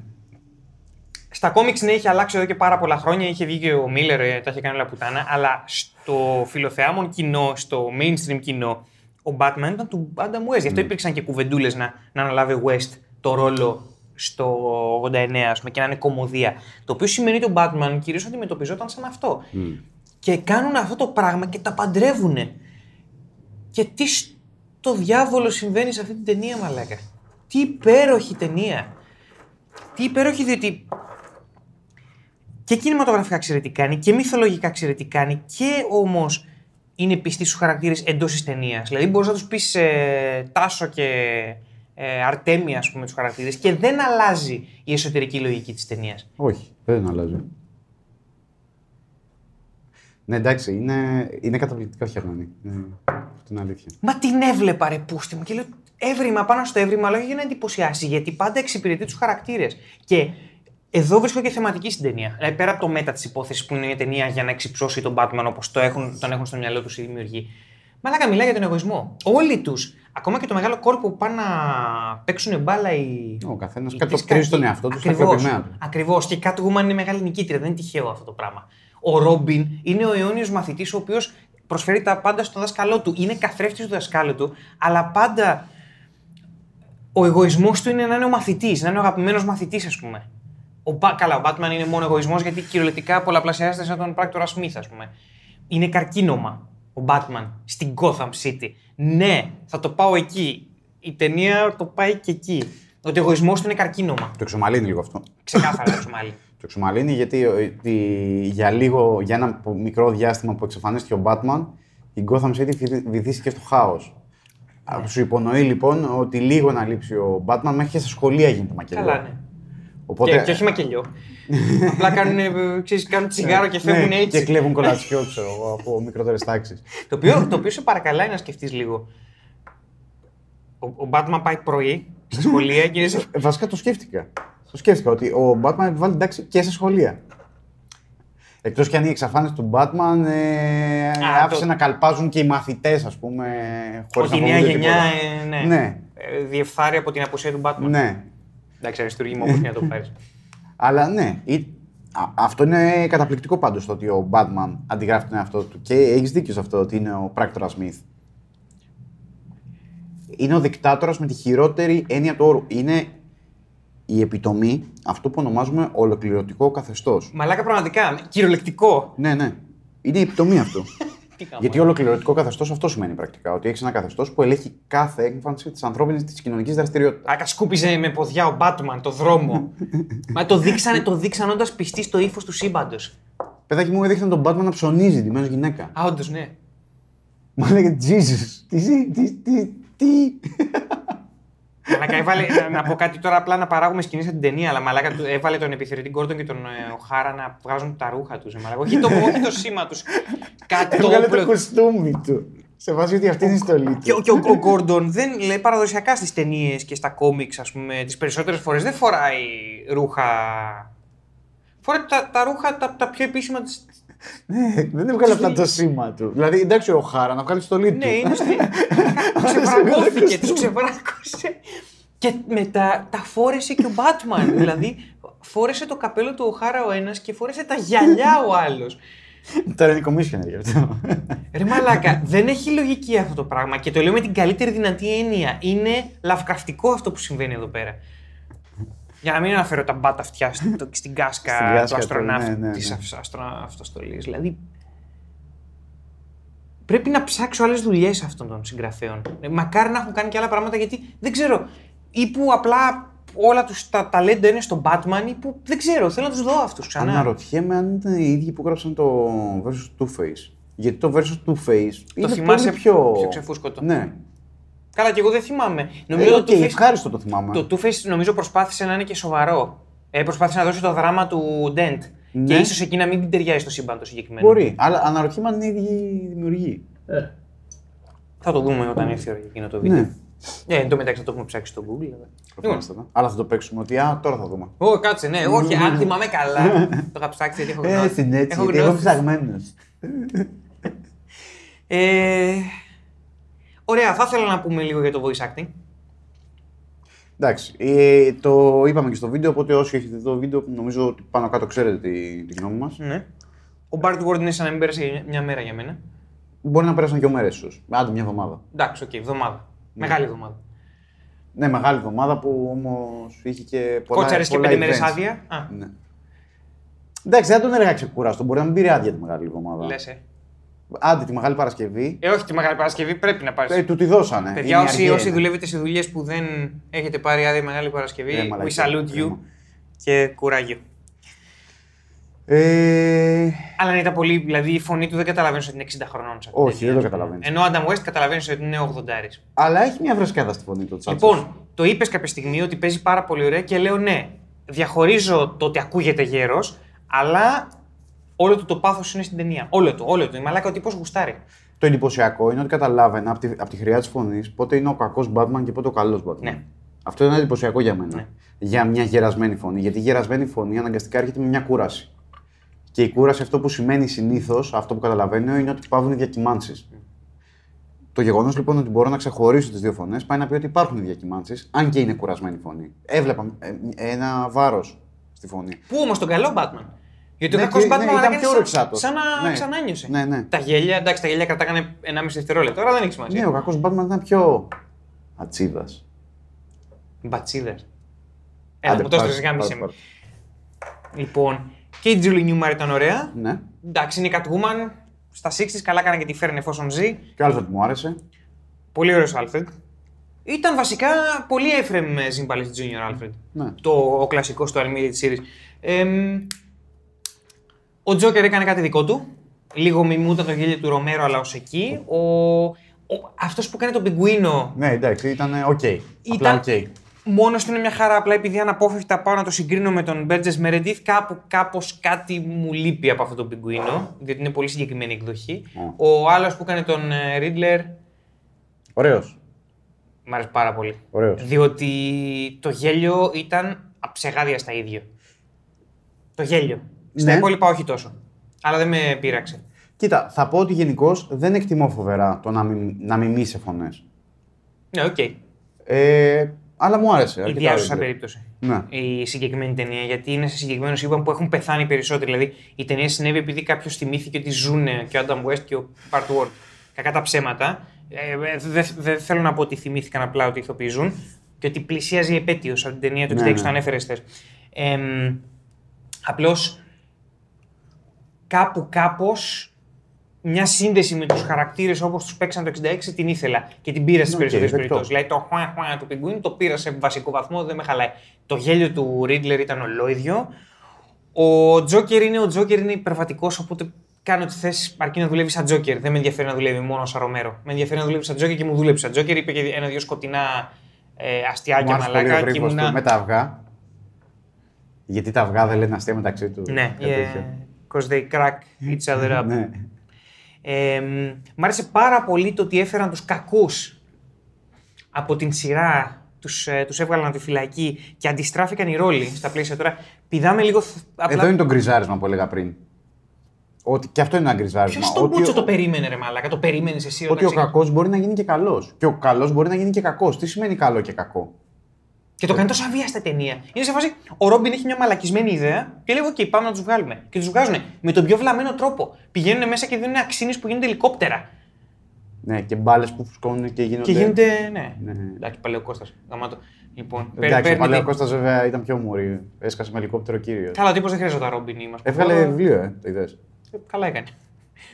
Στα κόμιξ ναι, είχε αλλάξει εδώ και πάρα πολλά χρόνια. Είχε βγει και ο Μίλλερ, ε, τα είχε κάνει όλα πουτάνα. Αλλά στο φιλοθεάμον κοινό, στο mainstream κοινό, ο Batman ήταν του Adam West. Γι' αυτό υπήρξαν και κουβεντούλες να, να αναλάβει ο West το ρόλο στο 89, ας πούμε, και να είναι κομμωδία. Το οποίο σημαίνει ότι ο Batman κυρίως αντιμετωπιζόταν σαν αυτό. Και κάνουν αυτό το πράγμα και τα παντρεύουν. Και τι στο διάβολο συμβαίνει σε αυτή την ταινία, μαλάκα. Τι υπέροχη ταινία. Τι υπέροχη, διότι και κινηματογραφικά ξέρει τι κάνει και μυθολογικά ξέρει τι κάνει και όμως είναι πιστή στου χαρακτήρες εντός της ταινίας. Δηλαδή μπορείς να τους πεις ε, Τάσο και ε, Αρτέμια, ας πούμε, τους χαρακτήρες και δεν αλλάζει η εσωτερική λογική της ταινίας. Όχι, δεν αλλάζει. Ναι, εντάξει, είναι, είναι καταπληκτικά φτιαγμένη. Είναι, αυτό είναι αλήθεια. Μα την έβλεπα ρε πούστη μου και λέω έβριμα πάνω στο έβριμα, αλλά όχι για να εντυπωσιάσει, γιατί πάντα εξυπηρετεί τους χαρακτήρες. Και εδώ βρίσκω και θεματική στην ταινία. Δηλαδή, πέρα από το μέτα της υπόθεσης που είναι μια ταινία για να εξυψώσει τον Batman όπως το έχουν, τον έχουν στο μυαλό τους οι δημιουργοί. Μαλάκα μιλάει για τον εγωισμό. Όλοι τους, ακόμα και το μεγάλο κόρπο που πάνε να παίξουν μπάλα οι. Ο καθένας κατοπτρίζει τον εαυτό τους στα ακριβώς, του. Ακριβώς. Και η Catwoman είναι μεγάλη νικήτρια. Δεν είναι τυχαίο αυτό το πράγμα. Ο Ρόμπιν είναι ο αιώνιος μαθητής ο οποίος προσφέρει τα πάντα στο δάσκαλό του. Είναι καθρέφτης του δασκάλου του, αλλά πάντα ο εγωισμός του είναι να είναι ο μαθητής, να είναι ο αγαπημένος μαθητής, ας πούμε. Ο, Ba- καλά, ο Batman είναι μόνο εγωισμός γιατί κυριολεκτικά πολλαπλασιάζεται σαν τον πράκτορα Smith, ας πούμε. Είναι καρκίνωμα ο Batman στην Gotham City. Ναι, θα το πάω εκεί. Η ταινία το πάει και εκεί. Ότι ο εγωισμός του είναι καρκίνωμα. Το εξομαλύνει λίγο αυτό. Ξεκάθαρα το μάλλον. (coughs) Το εξομαλύνει γιατί ότι για, λίγο, για ένα μικρό διάστημα που εξαφανίστηκε ο Batman, η Gotham City βυθ- βυθίστηκε στο χάος. Σου υπονοεί λοιπόν ότι λίγο να λείψει ο Batman μέχρι και στα σχολεία γίνεται μακελιό. Καλά, ναι. Οπότε, Και, και όχι μακελιό. (laughs) Απλά κάνουν, ε, ξέρεις, κάνουν τσιγάρο και φεύγουν ναι, έτσι. Και κλέβουν κολατσιό, ξέρω εγώ, από μικρότερες τάξεις. Το οποίο, το οποίο σε παρακαλάει να σκεφτείς λίγο. Ο, ο Batman πάει πρωί στα σχολεία και είναι σε- Ε, βασικά το σκέφτηκα. Το σκέφτηκα ότι ο Batman επιβάλλει τάξη και σε σχολεία. Εκτός κι αν η εξαφάνιση του Batman ε, Α, άφησε το- να καλπάζουν και οι μαθητές, ας πούμε. Χωρίς Ότι η να νέα φοβούνται γενιά τίποτα. ε, ναι. Ναι. Ε, διεφθάρει από την απουσία του Batman. Ναι. Εντάξει, αριστούργημα όπως και να το πάρεις. (laughs) Αλλά ναι, ή- α- αυτό είναι καταπληκτικό πάντως το ότι ο Batman αντιγράφει τον εαυτό του. Και έχεις δίκιο σε αυτό ότι είναι ο πράκτορα Smith. Είναι ο δικτάτορας με τη χειρότερη έννοια του όρου. Είναι η επιτομή αυτό που ονομάζουμε ολοκληρωτικό καθεστώς. Μαλάκα πραγματικά. Κυριολεκτικό. Ναι, ναι. Είναι η επιτομή αυτό. (laughs) Τι κάνω. Γιατί ολοκληρωτικό καθεστώ αυτό σημαίνει πρακτικά. Ότι έχει ένα καθεστώ που ελέγχει κάθε έκφανση τη ανθρώπινη τη κοινωνική δραστηριότητα. Άκα σκούπιζε με ποδιά ο Batman το δρόμο. Μα το δείξανε, το δείξαν όντα πιστή στο ύφο του σύμπαντο. Παιδάκι μου έδειχνε τον Batman να ψωνίζει τη μέση γυναίκα. Α, όντω, ναι. Μου έλεγε Jesus. Τι, τι, τι, τι. Μαλάκα, έβαλε, να, να πω κάτι τώρα απλά να παράγουμε σκηνή από την ταινία, αλλά μαλάκα του- έβαλε τον επιθεωρητή Γκόρντον και τον ε, Οχάρα να βγάζουν τα ρούχα τους. Όχι, το, όχι το σήμα τους. Κάτι το Έβγαλε το όπλο. κοστούμι του. Σε βάζει ότι αυτή είναι η στολή Και, ο- του. και ο, ο Γκόρντον δεν λέει παραδοσιακά στις ταινίες και στα κόμιξ, ας πούμε, τις περισσότερες φορές δεν φοράει ρούχα. Φοράει τα, τα ρούχα τα, τα πιο επίσημα τη. Ναι, δεν έβγαλε απλά το σήμα του. Δηλαδή, εντάξει, ο Χάρα να βγάλεις στολή του. Ναι, είναι στη. (laughs) Ξεβρακώθηκε, τους ξεβράκωσε. Και μετά τα φόρεσε και ο Batman. (laughs) δηλαδή, φόρεσε το καπέλο του Οχάρα ο ένας και φόρεσε τα γυαλιά ο άλλος. Τώρα είναι commissioner γι' αυτό. Ρε μαλάκα, δεν έχει λογική αυτό το πράγμα και το λέω με την καλύτερη δυνατή έννοια. Είναι λαυκαυτικό αυτό που συμβαίνει εδώ πέρα. Για να μην αναφέρω τα μπάτα αυτιά στο- στην κάσκα Στην κάσκα του του, αστροναύτη ναι, ναι, ναι. της αυ- αστρο- αυτοστολής. Δηλαδή, πρέπει να ψάξω άλλες δουλειές αυτών των συγγραφέων. Ε, Μακάρι να έχουν κάνει και άλλα πράγματα γιατί δεν ξέρω. Ή που απλά όλα τους τα ταλέντα είναι στον Batman ή που δεν ξέρω, θέλω να τους δω αυτούς ξανά. Αναρωτιέμαι αν ήταν οι ίδιοι που γράψαν το versus Two Face. Γιατί το versus Two Face είναι θυμάσαι πολύ πιο. πιο ξεφούσκωτο. Ναι. Καλά, και εγώ δεν θυμάμαι. Ε, Νομίζω οκ, ότι το Two Face ευχάριστο το θυμάμαι. Το Two Face νομίζω προσπάθησε να είναι και σοβαρό. Ε, προσπάθησε να δώσει το δράμα του Dent. Ναι. Και ίσως εκεί να μην την ταιριάζει στο σύμπαν το συγκεκριμένο. Μπορεί, αλλά αναρωτιέμαι αν είναι οι ίδιοι δημιουργοί. Θα το δούμε όταν έρθει η ώρα για εκείνο το βίντεο. Ναι. Ε, εν τω μεταξύ θα το έχουμε ψάξει στο Google. αλλά. Προφανέστατα. Αλλά θα το παίξουμε ότι α, τώρα θα δούμε. Ω, κάτσε, ναι, όχι, αν θυμάμαι καλά. (laughs) το είχα ψάξει γιατί έχω γνώση. Έτσι, έτσι. Έχω γιατί Εγώ είμαι γνώση. ψαγμένος. Ε, Ωραία, θα ήθελα να πούμε λίγο για το voice acting. Εντάξει, ε, το είπαμε και στο βίντεο, οπότε όσοι έχετε δει το βίντεο, νομίζω ότι πάνω κάτω ξέρετε τη, τη γνώμη μας. Ναι. Ο Bart Ward είναι σαν να μην πέρασε μια- μια μέρα για μένα. Μπορεί να πέρασαν και μέρες, ίσως. Άντε μια εβδομάδα. Εντάξει, οκ, εβδομάδα. Μεγάλη εβδομάδα. Ναι, μεγάλη εβδομάδα που όμως είχε και πολλά. Κότσαρες και πολλά πέντε μέρες events. άδεια. Α, Ναι. Εντάξει, δεν το 'λεγα ξεκούραστο. Μπορεί να μην πήρε άδεια τη μεγάλη εβδομάδα. λες. Ε. Άντε τη μεγάλη Παρασκευή. ε, όχι τη Μεγάλη Παρασκευή, πρέπει να πάρεις. Ε, του τη δώσανε. Παιδιά, Είναι όσοι, αργία όσοι είναι. δουλεύετε σε δουλειές που δεν έχετε πάρει άδεια Μεγάλη Παρασκευή, Ε, we μαλακία, salute you κρίμα. και κουράγιο. Ε, Αλλά αν ήταν πολύ, δηλαδή η φωνή του δεν καταλαβαίνεις ότι είναι 60 χρονών. σε αυτή την Όχι, ταινία, δεν το ας πούμε. καταλαβαίνεις. Ενώ ο Adam West καταλαβαίνεις ότι είναι 80. αλλά έχει μια βρασκάδα στη φωνή του. Τσάτσος. Λοιπόν, το είπες κάποια στιγμή ότι παίζει πάρα πολύ ωραία και λέω ναι. Διαχωρίζω το ότι ακούγεται γέρος, αλλά όλο του το πάθος είναι στην ταινία. Όλο του, όλο του. Η μαλάκα ο τύπος γουστάρει. Το εντυπωσιακό είναι ότι καταλάβαινα από τη, απ' τη χρειά της φωνής πότε είναι ο κακός Batman και πότε ο καλός Batman. Ναι. Αυτό είναι εντυπωσιακό για μένα. Ναι. Για μια γερασμένη φωνή. Γιατί η γερασμένη φωνή αναγκαστικά έρχεται με μια κούραση. Και η κούραση αυτό που σημαίνει συνήθως, αυτό που καταλαβαίνω, είναι ότι πάβουν οι διακυμάνσεις. Το γεγονός λοιπόν ότι μπορώ να ξεχωρίσω τις δύο φωνές πάει να πει ότι υπάρχουν οι διακυμάνσεις, αν και είναι κουρασμένη φωνή. Έβλεπα ε, ένα βάρος στη φωνή. Πού όμως τον καλό Batman; Γιατί Ναι, ο κακός και- Batman ναι, μαλάκα ήταν είναι πιο σαν, ορεξάτος. σαν να Ναι. ξανάνιωσε. Ναι, ναι. Τα γέλια, εντάξει, τα γέλια κρατάγανε 1,5 δευτερόλεπτο, αλλά δεν έχει σημασία. Ναι, ο κακός Batman ήταν πιο ατσίδας. Μπατσίδε. Έλα, μου το έστρωσε γάμισε με. με. Λοιπόν, και η Julie Newmar ήταν ωραία. Ναι. Εντάξει, είναι η Catwoman. Στα 60 καλά έκανε και τη φέρνει εφόσον ζει. Και άλλο ότι μου άρεσε. Πολύ ωραίος Alfred. Ήταν βασικά πολύ Ephraim Zimbalist Jr. Alfred. Ναι. Το, ο κλασικός του Animated Series. Εμ, ο Joker έκανε κάτι δικό του. Λίγο μιμούταν το γέλιο του Ρομέρο, αλλά ως εκεί. Ο, ο, αυτός που έκανε τον πιγκουίνο Ναι, εντάξει, ήταν οκ. Απλά Ήταν- οκ. Μόνος του είναι μια χαρά. Απλά επειδή αναπόφευκτα πάω να το συγκρίνω με τον Burgess Meredith, κάπου κάπως κάτι μου λείπει από αυτό το πιγκουίνο, διότι είναι πολύ συγκεκριμένη εκδοχή. Ω. Ο άλλος που έκανε τον ε, Riddler, Ωραίος. μου άρεσε πάρα πολύ. Ωραίος. Διότι το γέλιο ήταν αψεγάδιαστα ίδιο. Το γέλιο. Στα Ναι. υπόλοιπα όχι τόσο. Αλλά δεν με πείραξε. Κοίτα, θα πω ότι γενικώ δεν εκτιμώ φοβερά το να, μην, να μιμείσαι φωνές. Ναι, οκ. Ε, αλλά μου άρεσε. αρκετά Ιδιάζουσα Riddler. περίπτωση. Ναι. η συγκεκριμένη ταινία. Γιατί είναι σε συγκεκριμένο σύμπαν που έχουν πεθάνει περισσότεροι. Δηλαδή η ταινία συνέβη επειδή κάποιος θυμήθηκε ότι ζουν και ο Adam West και ο Burt Ward. Κακά τα ψέματα. Ε, δεν δεν θέλω να πω ότι θυμήθηκαν απλά ότι ηθοποιίζουν και ότι πλησίαζε η επέτειος από την ταινία του 66 Ναι, ναι. το ανέφερε χθε. Ε, Απλώς κάπου κάπως μια σύνδεση με τους χαρακτήρες όπως τους παίξαν το 66 την ήθελα και την πήρα στις Οκ, περισσότερες δεκτό. περιπτώσεις. Δηλαδή το χουά χουά του πιγκουίνου το πήρα σε βασικό βαθμό, δεν με χαλάει. Το γέλιο του Riddler ήταν ολόιδιο. Ο Τζόκερ είναι ο Τζόκερ, είναι υπερβατικός, οπότε κάνε ό,τι θες αρκεί να δουλεύεις σαν Τζόκερ. Δεν με ενδιαφέρει να δουλεύει μόνο σαν Romero. Με ενδιαφέρει να δουλεύει σαν Τζόκερ και μου δούλεψε σαν Τζόκερ. Είπε και ένα-δύο σκοτεινά ε, Μου αστειάκια άρεσε πολύ ο μαλάκα. Και γρίφος ήμουνα... του με τα αυγά. Γιατί τα αυγά δεν λένε αστεία μεταξύ τους. Ναι, κάτι τέτοιο. Because they crack each other up. Ναι. Ε, μ, μ' άρεσε πάρα πολύ το ότι έφεραν τους κακούς από την σειρά, τους, ε, τους έβγαλαν από τη φυλακή και αντιστράφηκαν οι ρόλοι στα πλαίσια τώρα. Πηδάμε λίγο θ- απλά... Εδώ είναι το γκριζάρισμα που έλεγα πριν. Ότι και αυτό είναι ένα γκριζάρισμα. Ποιος τον ότι Μπούτσο ο- το περίμενε ρε μαλάκα, το περίμενες εσύ Ότι ο όταν ξε- κακός μπορεί να γίνει και καλός. Και ο καλός μπορεί να γίνει και κακός. Τι σημαίνει καλό και κακό; Και το κάνει τόσο αβίαστα ταινία. Είναι σε φάση, ο Ρόμπιν έχει μια μαλακισμένη ιδέα και λέει: OK, πάμε να τους βγάλουμε. Και τους βγάζουν με τον πιο βλαμμένο τρόπο. Πηγαίνουν μέσα και δίνουν αξίνε που γίνονται ελικόπτερα. Ναι, και μπάλες που φουσκώνουν και γίνονται. Και γίνεται. Ναι, Ναι. Εντάξει, παλαιό Κώστας. Γαμάτο. Λοιπόν, παίρνει- Εντάξει, ο παίρνει παλαιό την- Κώστας βέβαια ήταν πιο μουρή. Έσκασε με ελικόπτερο κύριο. Καλά, ο τύπος δεν χρειαζόταν Ρόμπιν. Είμαστε. Έβγαλε βιβλίο, ε, το είδες. Ε, Καλά έκανε.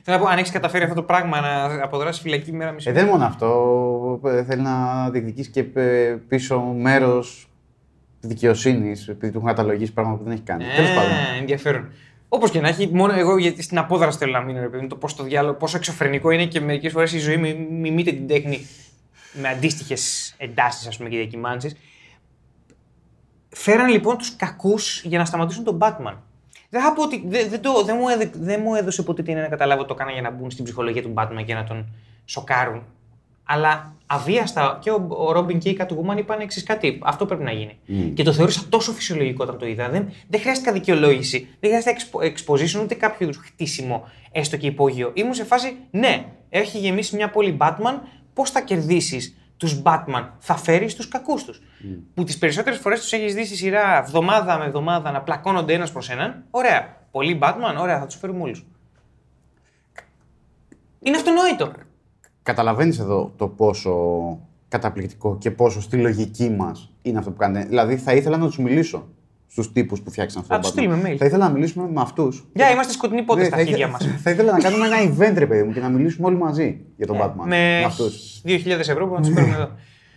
Θέλω να πω, αν έχεις καταφέρει αυτό το πράγμα να αποδράσεις φυλακή μέρα μισή. Ε, δεν είναι μόνο αυτό. Ε, Θέλει να διεκδικήσεις και ε, πίσω μέρος δικαιοσύνης, επειδή του έχουν καταλογίσει πράγματα που δεν έχει κάνει. Τέλος πάντων. Ε, ενδιαφέρον. Όπως και να έχει, μόνο εγώ γιατί στην απόδραση θέλω να μείνω, ρε παιδί μου, το πώς το διάλογο, πόσο εξωφρενικό είναι και μερικές φορές η ζωή μη- μιμείται την τέχνη με αντίστοιχες εντάσεις, ας πούμε, και διακυμάνσεις. Φέραν λοιπόν τους κακούς για να σταματήσουν τον Batman. Δεν θα πω ότι. Δεν, δεν, το, δεν, μου, έδε, δεν μου έδωσε ποτέ την να καταλάβω ότι το κάνα για να μπουν στην ψυχολογία του Batman και να τον σοκάρουν. Αλλά αβίαστα και ο, ο Ρόμπιν και η Catwoman είπαν εξής κάτι. Αυτό πρέπει να γίνει. Και το θεώρησα τόσο φυσιολογικό όταν το είδα. Δεν, δεν χρειάστηκα δικαιολόγηση. Δεν χρειάστηκα expo- exposition ούτε κάποιο είδους χτίσιμο, έστω και υπόγειο. Ήμουν σε φάση, ναι, έχει γεμίσει μια πόλη Batman. Πώς θα κερδίσεις τους Batman, θα φέρει του κακούς τους. Που τις περισσότερες φορές τους έχεις δει στη σειρά εβδομάδα με εβδομάδα να πλακώνονται ένας προς έναν. Ωραία. Πολύ Batman, ωραία, θα τους φέρουμε όλους. Είναι αυτονόητο. Καταλαβαίνεις εδώ το πόσο καταπληκτικό και πόσο στη λογική μας είναι αυτό που κάνετε. Δηλαδή, θα ήθελα να τους μιλήσω στους τύπους που φτιάξαν αυτό Α, το τους Batman. στείλουμε mail. Θα ήθελα να μιλήσουμε με αυτούς. Για είμαστε Σκοτεινοί Πότες στα χέρια μας. Θα ήθελα να κάνουμε ένα event, ρε παιδί μου, και να μιλήσουμε όλοι μαζί για τον Batman. Με αυτούς. 2.000 ευρώ που να τους φέρουμε εδώ.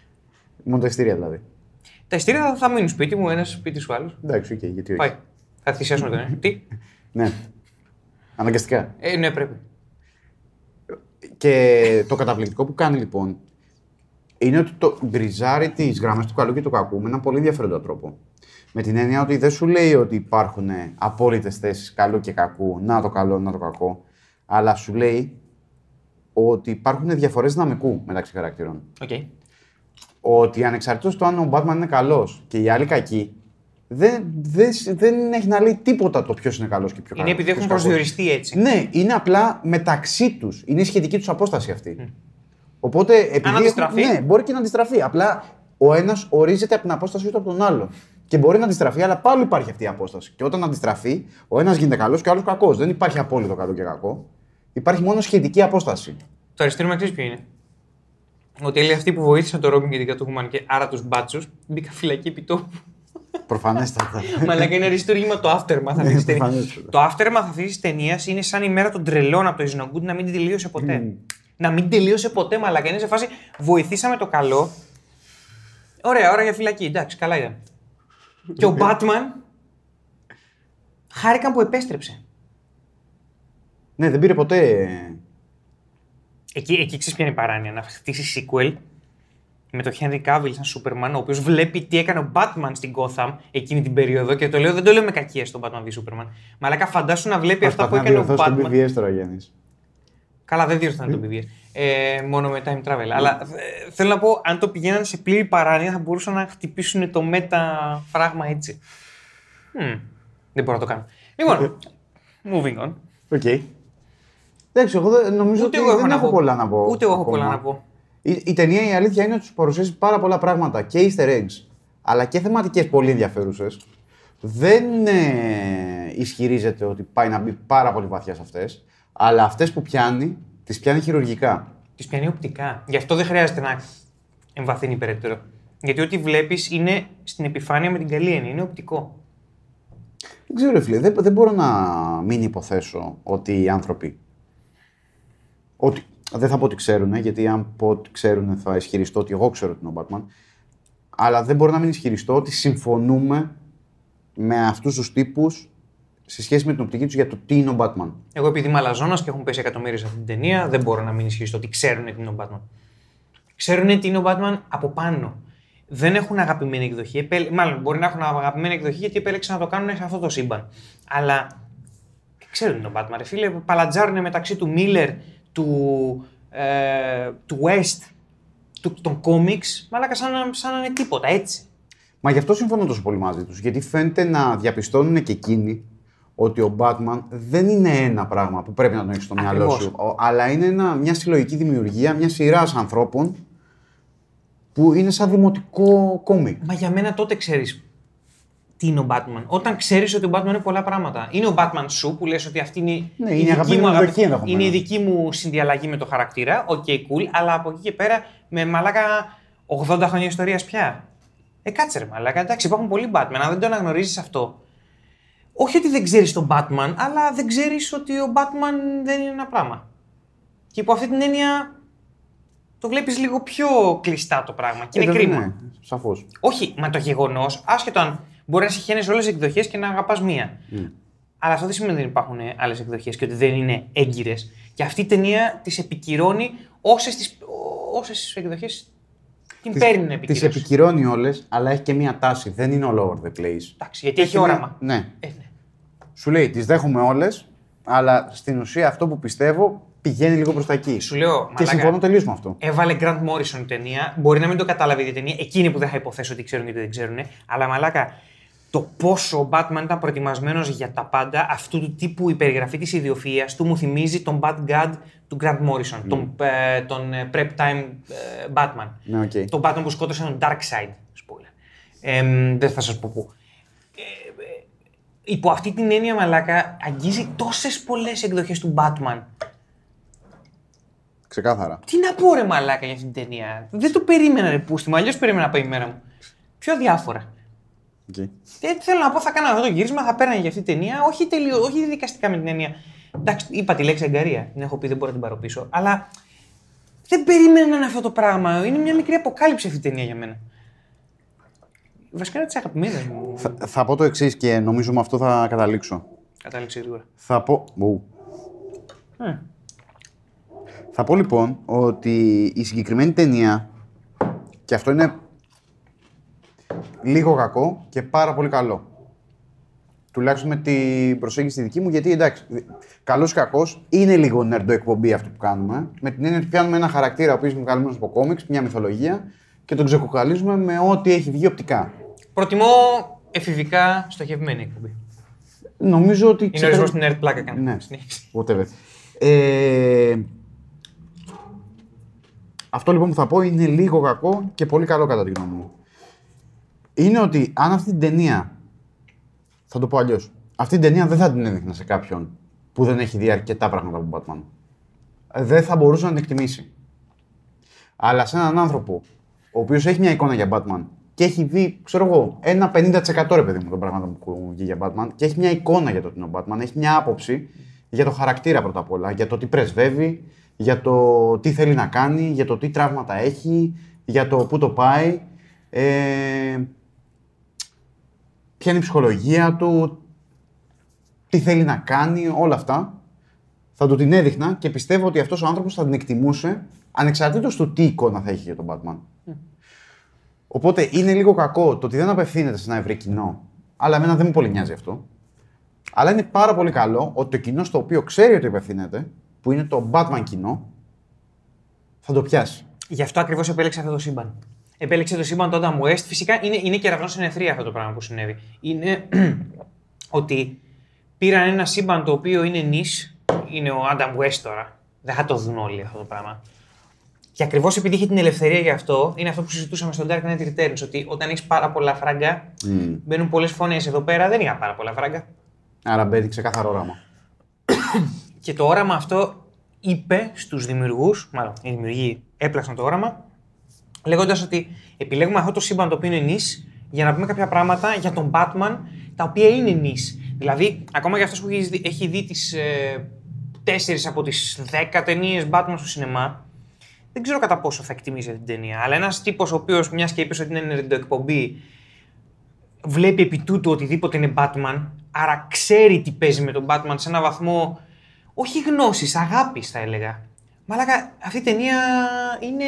(laughs) Μόνο τα εισιτήρια δηλαδή. Τα εισιτήρια θα, θα μείνουν σπίτι μου, ένας σπίτι σου άλλος. Εντάξει, οκ, γιατί όχι. Πάει. Θα θυσιάσουμε τον ένα. Τι; (laughs) Ναι. Αναγκαστικά. Ε, ναι, πρέπει. Και το καταπληκτικό που κάνει λοιπόν είναι ότι το γκριζάρει τις γραμμές του καλού και του κακού με έναν πολύ ενδιαφέροντα τρόπο. Με την έννοια ότι δεν σου λέει ότι υπάρχουν απόλυτες θέσεις καλού και κακού, να το καλό, να το κακό, αλλά σου λέει ότι υπάρχουν διαφορές δυναμικού μεταξύ χαρακτήρων. Οκ. Ότι ανεξαρτήτως το αν ο Batman είναι καλός και οι άλλοι κακοί, δεν, δεν, δεν έχει να λέει τίποτα το ποιος είναι καλός και ποιο Είναι επειδή έχουν προσδιοριστεί έτσι. ναι, είναι απλά μεταξύ τους. Είναι η σχετική τους απόσταση αυτή. Οπότε. Επειδή έχουν- αντιστραφεί. ναι, μπορεί και να αντιστραφεί. Απλά ο ένας ορίζεται από την απόσταση του από τον άλλον. Και μπορεί να αντιστραφεί, αλλά πάλι υπάρχει αυτή η απόσταση. Και όταν αντιστραφεί, ο ένας γίνεται καλός και ο άλλος κακός. Δεν υπάρχει απόλυτο καλό και κακό. Υπάρχει μόνο σχετική απόσταση. Το αριστερό με ξέρει ποιο είναι; Ότι όλοι αυτοί που βοήθησαν τον Ρόμπιν και την Κατούχουμαν και άρα τους μπάτσους μπήκαν φυλακή επί τόπου. Προφανέστατα. (laughs) Μαλάκα είναι αριστούργημα το aftermath αυτής της ταινίας. προφανέστατα. Το aftermath αυτής της ταινίας είναι σαν η μέρα των τρελών από το Ισνογκούντ να μην την τελείωσε ποτέ. Να μην τελείωσε ποτέ, μαλάκα. Είναι σε φάση βοηθήσαμε το καλό. Ωραία, ώρα για φυλακή. Εντάξει, καλά ήταν. Και ο Batman χάρηκαν που επέστρεψε. ναι, δεν πήρε ποτέ. Εκεί, εκεί ξέρεις ποια είναι η παράνοια. Να χτίσει sequel με τον Henry Cavill σαν Superman, ο οποίος βλέπει τι έκανε ο Batman στην Gotham εκείνη την περίοδο. Και το λέω, δεν το λέω με κακία στον Batman v Superman. Μαλάκα, φαντάσου να βλέπει αυτά που Προσπαθεί να έκανε ο διορθώσει τον Batman. BVS τώρα, Γιάννης. Καλά, δεν διόρθωνε τον BVS. Ε, μόνο με time travel. Αλλά ε, θέλω να πω, αν το πηγαίνανε σε πλήρη παράνοια, θα μπορούσαν να χτυπήσουν το meta φράγμα έτσι. Μμμ, δεν μπορώ να το κάνω. Λοιπόν, (laughs) moving on. Οκ. Εντάξει, εγώ δεν- νομίζω Ούτε ότι εγώ έχω δεν να έχω πω. πολλά να πω. Ούτε εγώ έχω ακόμα. πολλά να πω. Η, η ταινία η αλήθεια είναι ότι σου παρουσιάζει πάρα πολλά πράγματα και easter eggs, αλλά και θεματικές πολύ ενδιαφέρουσες. Δεν ε, ισχυρίζεται ότι πάει να μπει πάρα πολύ βαθιά σε αυτές, αλλά αυτές που πιάνει, τις πιάνει χειρουργικά. Τη πιάνει οπτικά. Γι' αυτό δεν χρειάζεται να εμβαθύνει περαιτέρω. Γιατί ό,τι βλέπεις είναι στην επιφάνεια με την καλή έννοια. Είναι οπτικό. Δεν ξέρω, ρε φίλε, δεν, δεν μπορώ να μην υποθέσω ότι οι άνθρωποι. Ότι, δεν θα πω ότι ξέρουν, γιατί αν πω ότι ξέρουν θα ισχυριστώ ότι εγώ ξέρω ότι είναι ο Batman. Αλλά δεν μπορώ να μην ισχυριστώ ότι συμφωνούμε με αυτούς τους τύπους σε σχέση με την οπτική τους για το τι είναι ο Batman. Εγώ επειδή είμαι αλαζόνας και έχουν πέσει εκατομμύρια σε αυτή την ταινία, δεν μπορώ να μην ισχύσει το ότι ξέρουν τι είναι ο Batman. Ξέρουν τι είναι ο Batman από πάνω. Δεν έχουν αγαπημένη εκδοχή. Επέλ... Μάλλον μπορεί να έχουν αγαπημένη εκδοχή γιατί επέλεξαν να το κάνουν σε αυτό το σύμπαν. Αλλά ξέρουν τι είναι ο Batman. Ρε φίλε, παλατζάρουν μεταξύ του Miller, του, ε, του West, του, των κόμιξ, μαλάκα σαν, να- σαν να είναι τίποτα, έτσι. Μα γι' αυτό συμφωνώ τόσο πολύ μαζί τους. Γιατί φαίνεται να διαπιστώνουν και εκείνοι ότι ο Batman δεν είναι ένα πράγμα που πρέπει να τον έχεις στο μυαλό Ακριβώς. σου, ο- αλλά είναι ένα, μια συλλογική δημιουργία μια σειράς ανθρώπων που είναι σαν δημοτικό κόμικ. Μα για μένα τότε ξέρεις τι είναι ο Batman. Όταν ξέρεις ότι ο Batman είναι πολλά πράγματα. Είναι ο Batman σου που λες ότι αυτή είναι, Ναι, η είναι η δική αγαπημένη μου μου αγαπη- εκδοχή ενδεχομένως. είναι η δική μου συνδιαλλαγή με το χαρακτήρα. Οκ, cool. Αλλά από εκεί και πέρα με μαλάκα 80 χρόνια ιστορίας πια. Ε, κάτσε ρε μαλάκα. Εντάξει, υπάρχουν πολλοί Batman. Αν δεν το αναγνωρίζεις αυτό. Όχι ότι δεν ξέρεις τον Batman, αλλά δεν ξέρεις ότι ο Batman δεν είναι ένα πράγμα. Και υπό αυτή την έννοια το βλέπεις λίγο πιο κλειστά το πράγμα. Και είναι Ε, κρίμα. Ναι, Σαφώς. Όχι, μα το γεγονός, άσχετο αν μπορεί να συγχαίνεσαι όλες τις εκδοχές και να αγαπάς μία. Αλλά αυτό δεν σημαίνει ότι δεν υπάρχουν άλλες εκδοχές και ότι δεν είναι έγκυρες. Και αυτή η ταινία τις επικυρώνει όσες όσες εκδοχές την παίρνουν Τις επικυρώσει. επικυρώνει όλες, αλλά έχει και μία τάση. Δεν είναι all over the place. Εντάξει, γιατί έχει όραμα. Ναι. Ε, ναι. Σου λέει, τις δέχομαι όλες, αλλά στην ουσία αυτό που πιστεύω πηγαίνει λίγο προς τα εκεί. Σου λέω, Και μαλάκα, συμφωνώ τελείως με αυτό. Έβαλε Grant Morrison η ταινία. Μπορεί να μην το κατάλαβε η ταινία. Εκείνη που δεν θα υποθέσω ότι ξέρουν γιατί δεν ξέρουν. Αλλά μαλάκα, το πόσο ο Batman ήταν προετοιμασμένος για τα πάντα, αυτού του τύπου η περιγραφή της ιδιοφυΐας του μου θυμίζει τον Bat-God του Grant Morrison. Τον, ε, τον ε, Prep Time ε, Batman. Ναι, οκ. Τον Batman που σκότωσε τον Darkseid. Spoiler. Ε, δεν θα σας πω πού. Ε, ε, υπό αυτή την έννοια, μαλάκα, αγγίζει τόσες πολλές εκδοχές του Batman. Ξεκάθαρα. Τι να πω ρε μαλάκα για αυτή την ταινία. Δεν το περίμενα ρε πούστη μου, αλλιώς περίμενα να πάει η μέρα μου. Πιο διάφορα. Οκ. Ε, θέλω να πω, θα κάνω αυτό το γύρισμα, θα πέρανε για αυτή την ταινία, όχι, τελείω, όχι δικαστικά με την έννοια. Εντάξει, είπα τη λέξη εγκαρία, την έχω πει, δεν μπορώ να την πάρω πίσω. Αλλά δεν περίμενα να είναι αυτό το πράγμα. Είναι μια μικρή αποκάλυψη αυτή η ταινία για μένα. Βασικά είναι τι αγαπημένε μου. Θα, θα πω το εξής και νομίζω με αυτό θα καταλήξω. Κατάληξε γρήγορα. Θα πω. Ου. Ε. Θα πω λοιπόν ότι η συγκεκριμένη ταινία, και αυτό είναι λίγο κακό και πάρα πολύ καλό. Τουλάχιστον με την προσέγγιση τη δική μου, γιατί εντάξει, καλός ή κακός είναι λίγο νερντο εκπομπή αυτό που κάνουμε. Με την έννοια ότι πιάνουμε ένα χαρακτήρα ο οποίος είναι καλυμμένο από κόμιξ, μια μυθολογία και τον ξεκοκαλίζουμε με ό,τι έχει βγει οπτικά. Προτιμώ εφηβικά στοχευμένη εκπομπή. Νομίζω ότι. Είναι ορισμό στην nerd πλάκα κάνει. Ναι. Συνέχισε. Whatever. Ε, αυτό λοιπόν που θα πω είναι λίγο κακό και πολύ καλό κατά τη γνώμη μου. Είναι ότι αν αυτή την ταινία. Θα το πω αλλιώς. Αυτή την ταινία δεν θα την έδειχνα σε κάποιον που δεν έχει δει αρκετά πράγματα από Batman. Ε, Δεν θα μπορούσε να την εκτιμήσει. Αλλά σε έναν άνθρωπο ο οποίος έχει μια εικόνα για Batman και έχει δει, ξέρω εγώ, ένα 50% ρε παιδί μου των πραγμάτων που έχουν βγει για Batman και έχει μια εικόνα για το τι είναι ο Batman, έχει μια άποψη για το χαρακτήρα πρώτα απ' όλα, για το τι πρεσβεύει, για το τι θέλει να κάνει, για το τι τραύματα έχει, για το πού το πάει, ε, ποια είναι η ψυχολογία του, τι θέλει να κάνει, όλα αυτά. Θα του την έδειχνα και πιστεύω ότι αυτός ο άνθρωπος θα την εκτιμούσε ανεξαρτήτως του τι εικόνα θα έχει για τον Batman. Οπότε είναι λίγο κακό το ότι δεν απευθύνεται σε ένα ευρύ κοινό. Αλλά εμένα δεν μου πολύ νοιάζει αυτό. Αλλά είναι πάρα πολύ καλό ότι το κοινό στο οποίο ξέρει ότι απευθύνεται, που είναι το Batman κοινό, θα το πιάσει. Γι' αυτό ακριβώς επέλεξε αυτό το σύμπαν. Επέλεξε το σύμπαν του Adam West. Φυσικά είναι, είναι κεραυνό στην ευθεία αυτό το πράγμα που συνέβη. Είναι (clears throat) ότι πήραν ένα σύμπαν το οποίο είναι νης, είναι ο Adam West τώρα. Δεν θα το δουν όλοι αυτό το πράγμα. Και ακριβώς επειδή είχε την ελευθερία για αυτό, είναι αυτό που συζητούσαμε στο Dark Knight Returns. Ότι όταν έχεις πάρα πολλά φράγκα, μπαίνουν πολλές φωνές. Εδώ πέρα δεν είχα πάρα πολλά φράγκα. Άρα μπαίνει ξεκάθαρο όραμα. Και το όραμα αυτό είπε στους δημιουργούς, μάλλον οι δημιουργοί έπλαξαν το όραμα, λέγοντας ότι επιλέγουμε αυτό το σύμπαν το οποίο είναι νης για να πούμε κάποια πράγματα για τον Batman τα οποία είναι νης. Δηλαδή, ακόμα για αυτός που έχει δει, έχει δει τις ε, τέσσερις από τις δέκα ταινίες Batman στο σινεμά, δεν ξέρω κατά πόσο θα εκτιμήσει αυτή την ταινία. Αλλά ένας τύπος ο οποίος, μιας και είπες ότι είναι εκπομπή, βλέπει επί τούτου οτιδήποτε είναι Batman, Άρα ξέρει τι παίζει με τον Batman σε ένα βαθμό. Όχι γνώσης, αγάπης θα έλεγα. Μαλάκα, αυτή η ταινία είναι.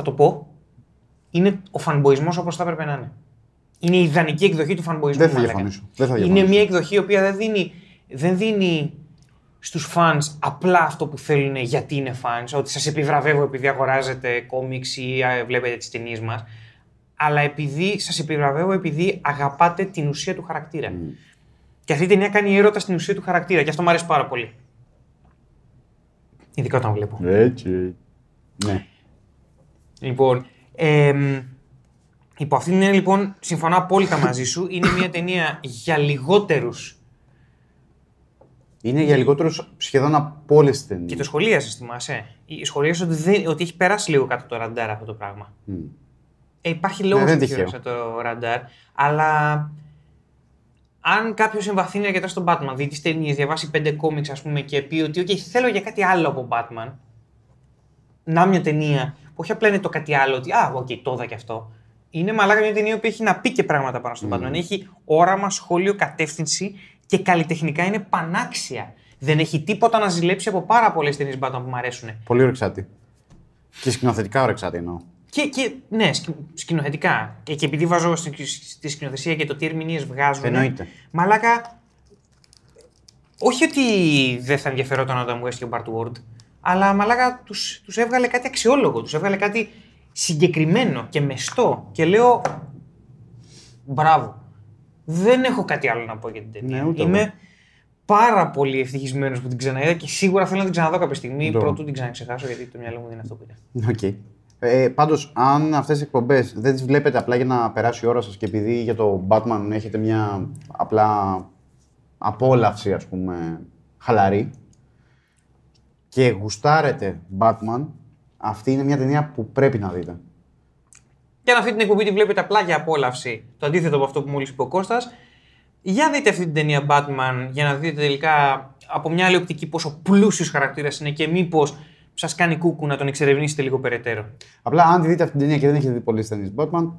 Θα το πω. Είναι ο φανμποϊσμός όπως θα έπρεπε να είναι. Είναι η ιδανική εκδοχή του φανμποϊσμού. Δεν θα μαλάκα. διαφωνήσω. Δεν θα Είναι διαφωνήσω. μια εκδοχή η οποία δεν δίνει, δεν δίνει στους fans απλά αυτό που θέλουν γιατί είναι fans, ότι σας επιβραβεύω επειδή αγοράζετε κόμιξ ή α, βλέπετε τις ταινίες μας, αλλά επειδή σας επιβραβεύω επειδή αγαπάτε την ουσία του χαρακτήρα. Και αυτή η ταινία κάνει έρωτα στην ουσία του χαρακτήρα και αυτό μου αρέσει πάρα πολύ. Ειδικά όταν βλέπω. Έτσι. Ναι. Λοιπόν, εμ, υπό αυτήν την έννοια, λοιπόν, συμφωνώ απόλυτα μαζί σου. Είναι μια ταινία για λιγότερους Είναι για λιγότερους σχεδόν από όλες τις ταινίες. Και το σχολίασες, θυμάσαι. Η- Σχολίασες ότι, δεν, ότι έχει περάσει λίγο κάτω το ραντάρ αυτό το πράγμα. Ε, υπάρχει λόγος Ναι, δεν που τυχαίο. πέρασε το ραντάρ, αλλά αν κάποιος εμβαθύνει αρκετά στον Batman, δει τις ταινίες, διαβάσει πέντε κόμιξ, ας πούμε, και πει ότι okay, θέλω για κάτι άλλο από Batman, να μια ταινία που όχι απλά είναι το κάτι άλλο, ότι Α, οκ, το είδα και αυτό. Είναι μαλάκα μια ταινία που έχει να πει και πράγματα πάνω στον Batman. Έχει όραμα, σχόλιο, κατεύθυνση και καλλιτεχνικά είναι πανάξια. Δεν έχει τίποτα να ζηλέψει από πάρα πολλές ταινίες Batman που μου αρέσουν. Πολύ ωρεξάτη. Και σκηνοθετικά ωρεξάτη εννοώ. Και, και ναι, σκη- σκηνοθετικά. Και, και επειδή βάζω στη, στη σκηνοθεσία και το τι ερμηνείες βγάζουν. Εννοείται. Μαλάκα. Όχι ότι δεν θα ενδιαφερόταν ο Adam West και ο Bart Ward, αλλά μαλάκα τους, τους έβγαλε κάτι αξιόλογο, τους έβγαλε κάτι συγκεκριμένο και μεστό. Και λέω, μπράβο. Δεν έχω κάτι άλλο να πω για την ταινία. Ναι, ούτε Είμαι εγώ. πάρα πολύ ευτυχισμένος που την ξαναείδα και σίγουρα θέλω να την ξαναδώ κάποια στιγμή. Ούτε εγώ. Πρωτού την ξαναξεχάσω γιατί το μυαλό μου δεν είναι αυτό που είναι. Οκ. Ε, Πάντως, αν αυτές τι εκπομπές δεν τις βλέπετε απλά για να περάσει η ώρα σας και επειδή για το Batman έχετε μια απλά απόλαυση, ας πούμε, χαλαρή και γουστάρετε Batman, αυτή είναι μια ταινία που πρέπει να δείτε. Και αν αυτή την εκπομπή τη βλέπετε απλά για απόλαυση, το αντίθετο από αυτό που μόλις είπε ο Κώστας, για δείτε αυτή την ταινία Batman για να δείτε τελικά από μια άλλη οπτική πόσο πλούσιος χαρακτήρας είναι και μήπως σας κάνει κούκου να τον εξερευνήσετε λίγο περαιτέρω. Απλά αν τη δείτε αυτή την ταινία και δεν έχετε δει πολλές ταινίες Batman,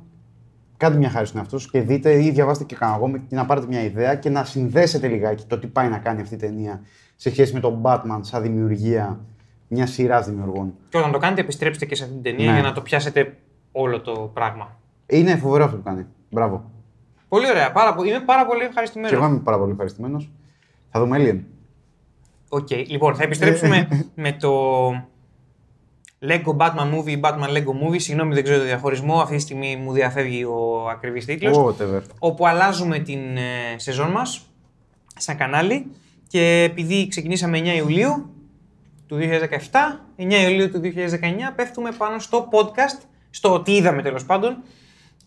κάντε μια χάρη στον εαυτό σας και δείτε ή διαβάστε και κανένα εγώ και να πάρετε μια ιδέα και να συνδέσετε λιγάκι το τι πάει να κάνει αυτή η ταινία σε σχέση με τον Batman σαν δημιουργία μια σειρά δημιουργών. Και όταν το κάνετε, επιστρέψτε και σε αυτή την ταινία Ναι. για να το πιάσετε όλο το πράγμα. Είναι φοβερό αυτό που κάνει. Μπράβο. Πολύ ωραία. Πάρα, πο- είμαι πάρα πολύ Και εγώ ευχαριστημένο. είμαι πάρα πολύ ευχαριστημένος. Θα δούμε Alien. Οκ, λοιπόν, θα επιστρέψουμε (laughs) με το Lego Batman Movie, Batman Lego Movie. Συγγνώμη, δεν ξέρω το διαχωρισμό. Αυτή τη στιγμή μου διαφεύγει ο ακριβής τίτλος. Whatever. όπου αλλάζουμε την ε, σεζόν μας σαν κανάλι και επειδή ξεκινήσαμε 9 Ιουλίου του 2017, 9 Ιουλίου του 2019 πέφτουμε πάνω στο podcast, στο τι είδαμε τέλος πάντων,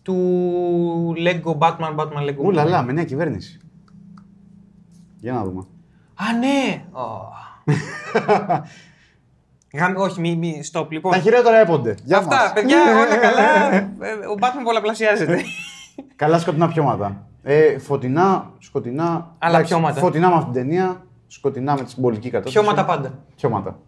του Lego Batman, Batman Lego Ου Movie. λαλά, με νέα κυβέρνηση. Για να δούμε. Α, ναι! Ω. (laughs) Γάμι- όχι, μη, μη, stop, λοιπόν. Τα χειρότερα έπονται. Γεια Αυτά, μας. παιδιά, όλα καλά. Ε, (laughs) Ο Batman πολλαπλασιάζεται. (laughs) Καλά σκοτεινά πιώματα. Ε, φωτεινά, σκοτεινά. Αλλά Εντάξει, πιώματα. Φωτεινά με αυτήν την ταινία, σκοτεινά με τη συμπολική κατάσταση. Πιώματα πάντα. Πιώματα.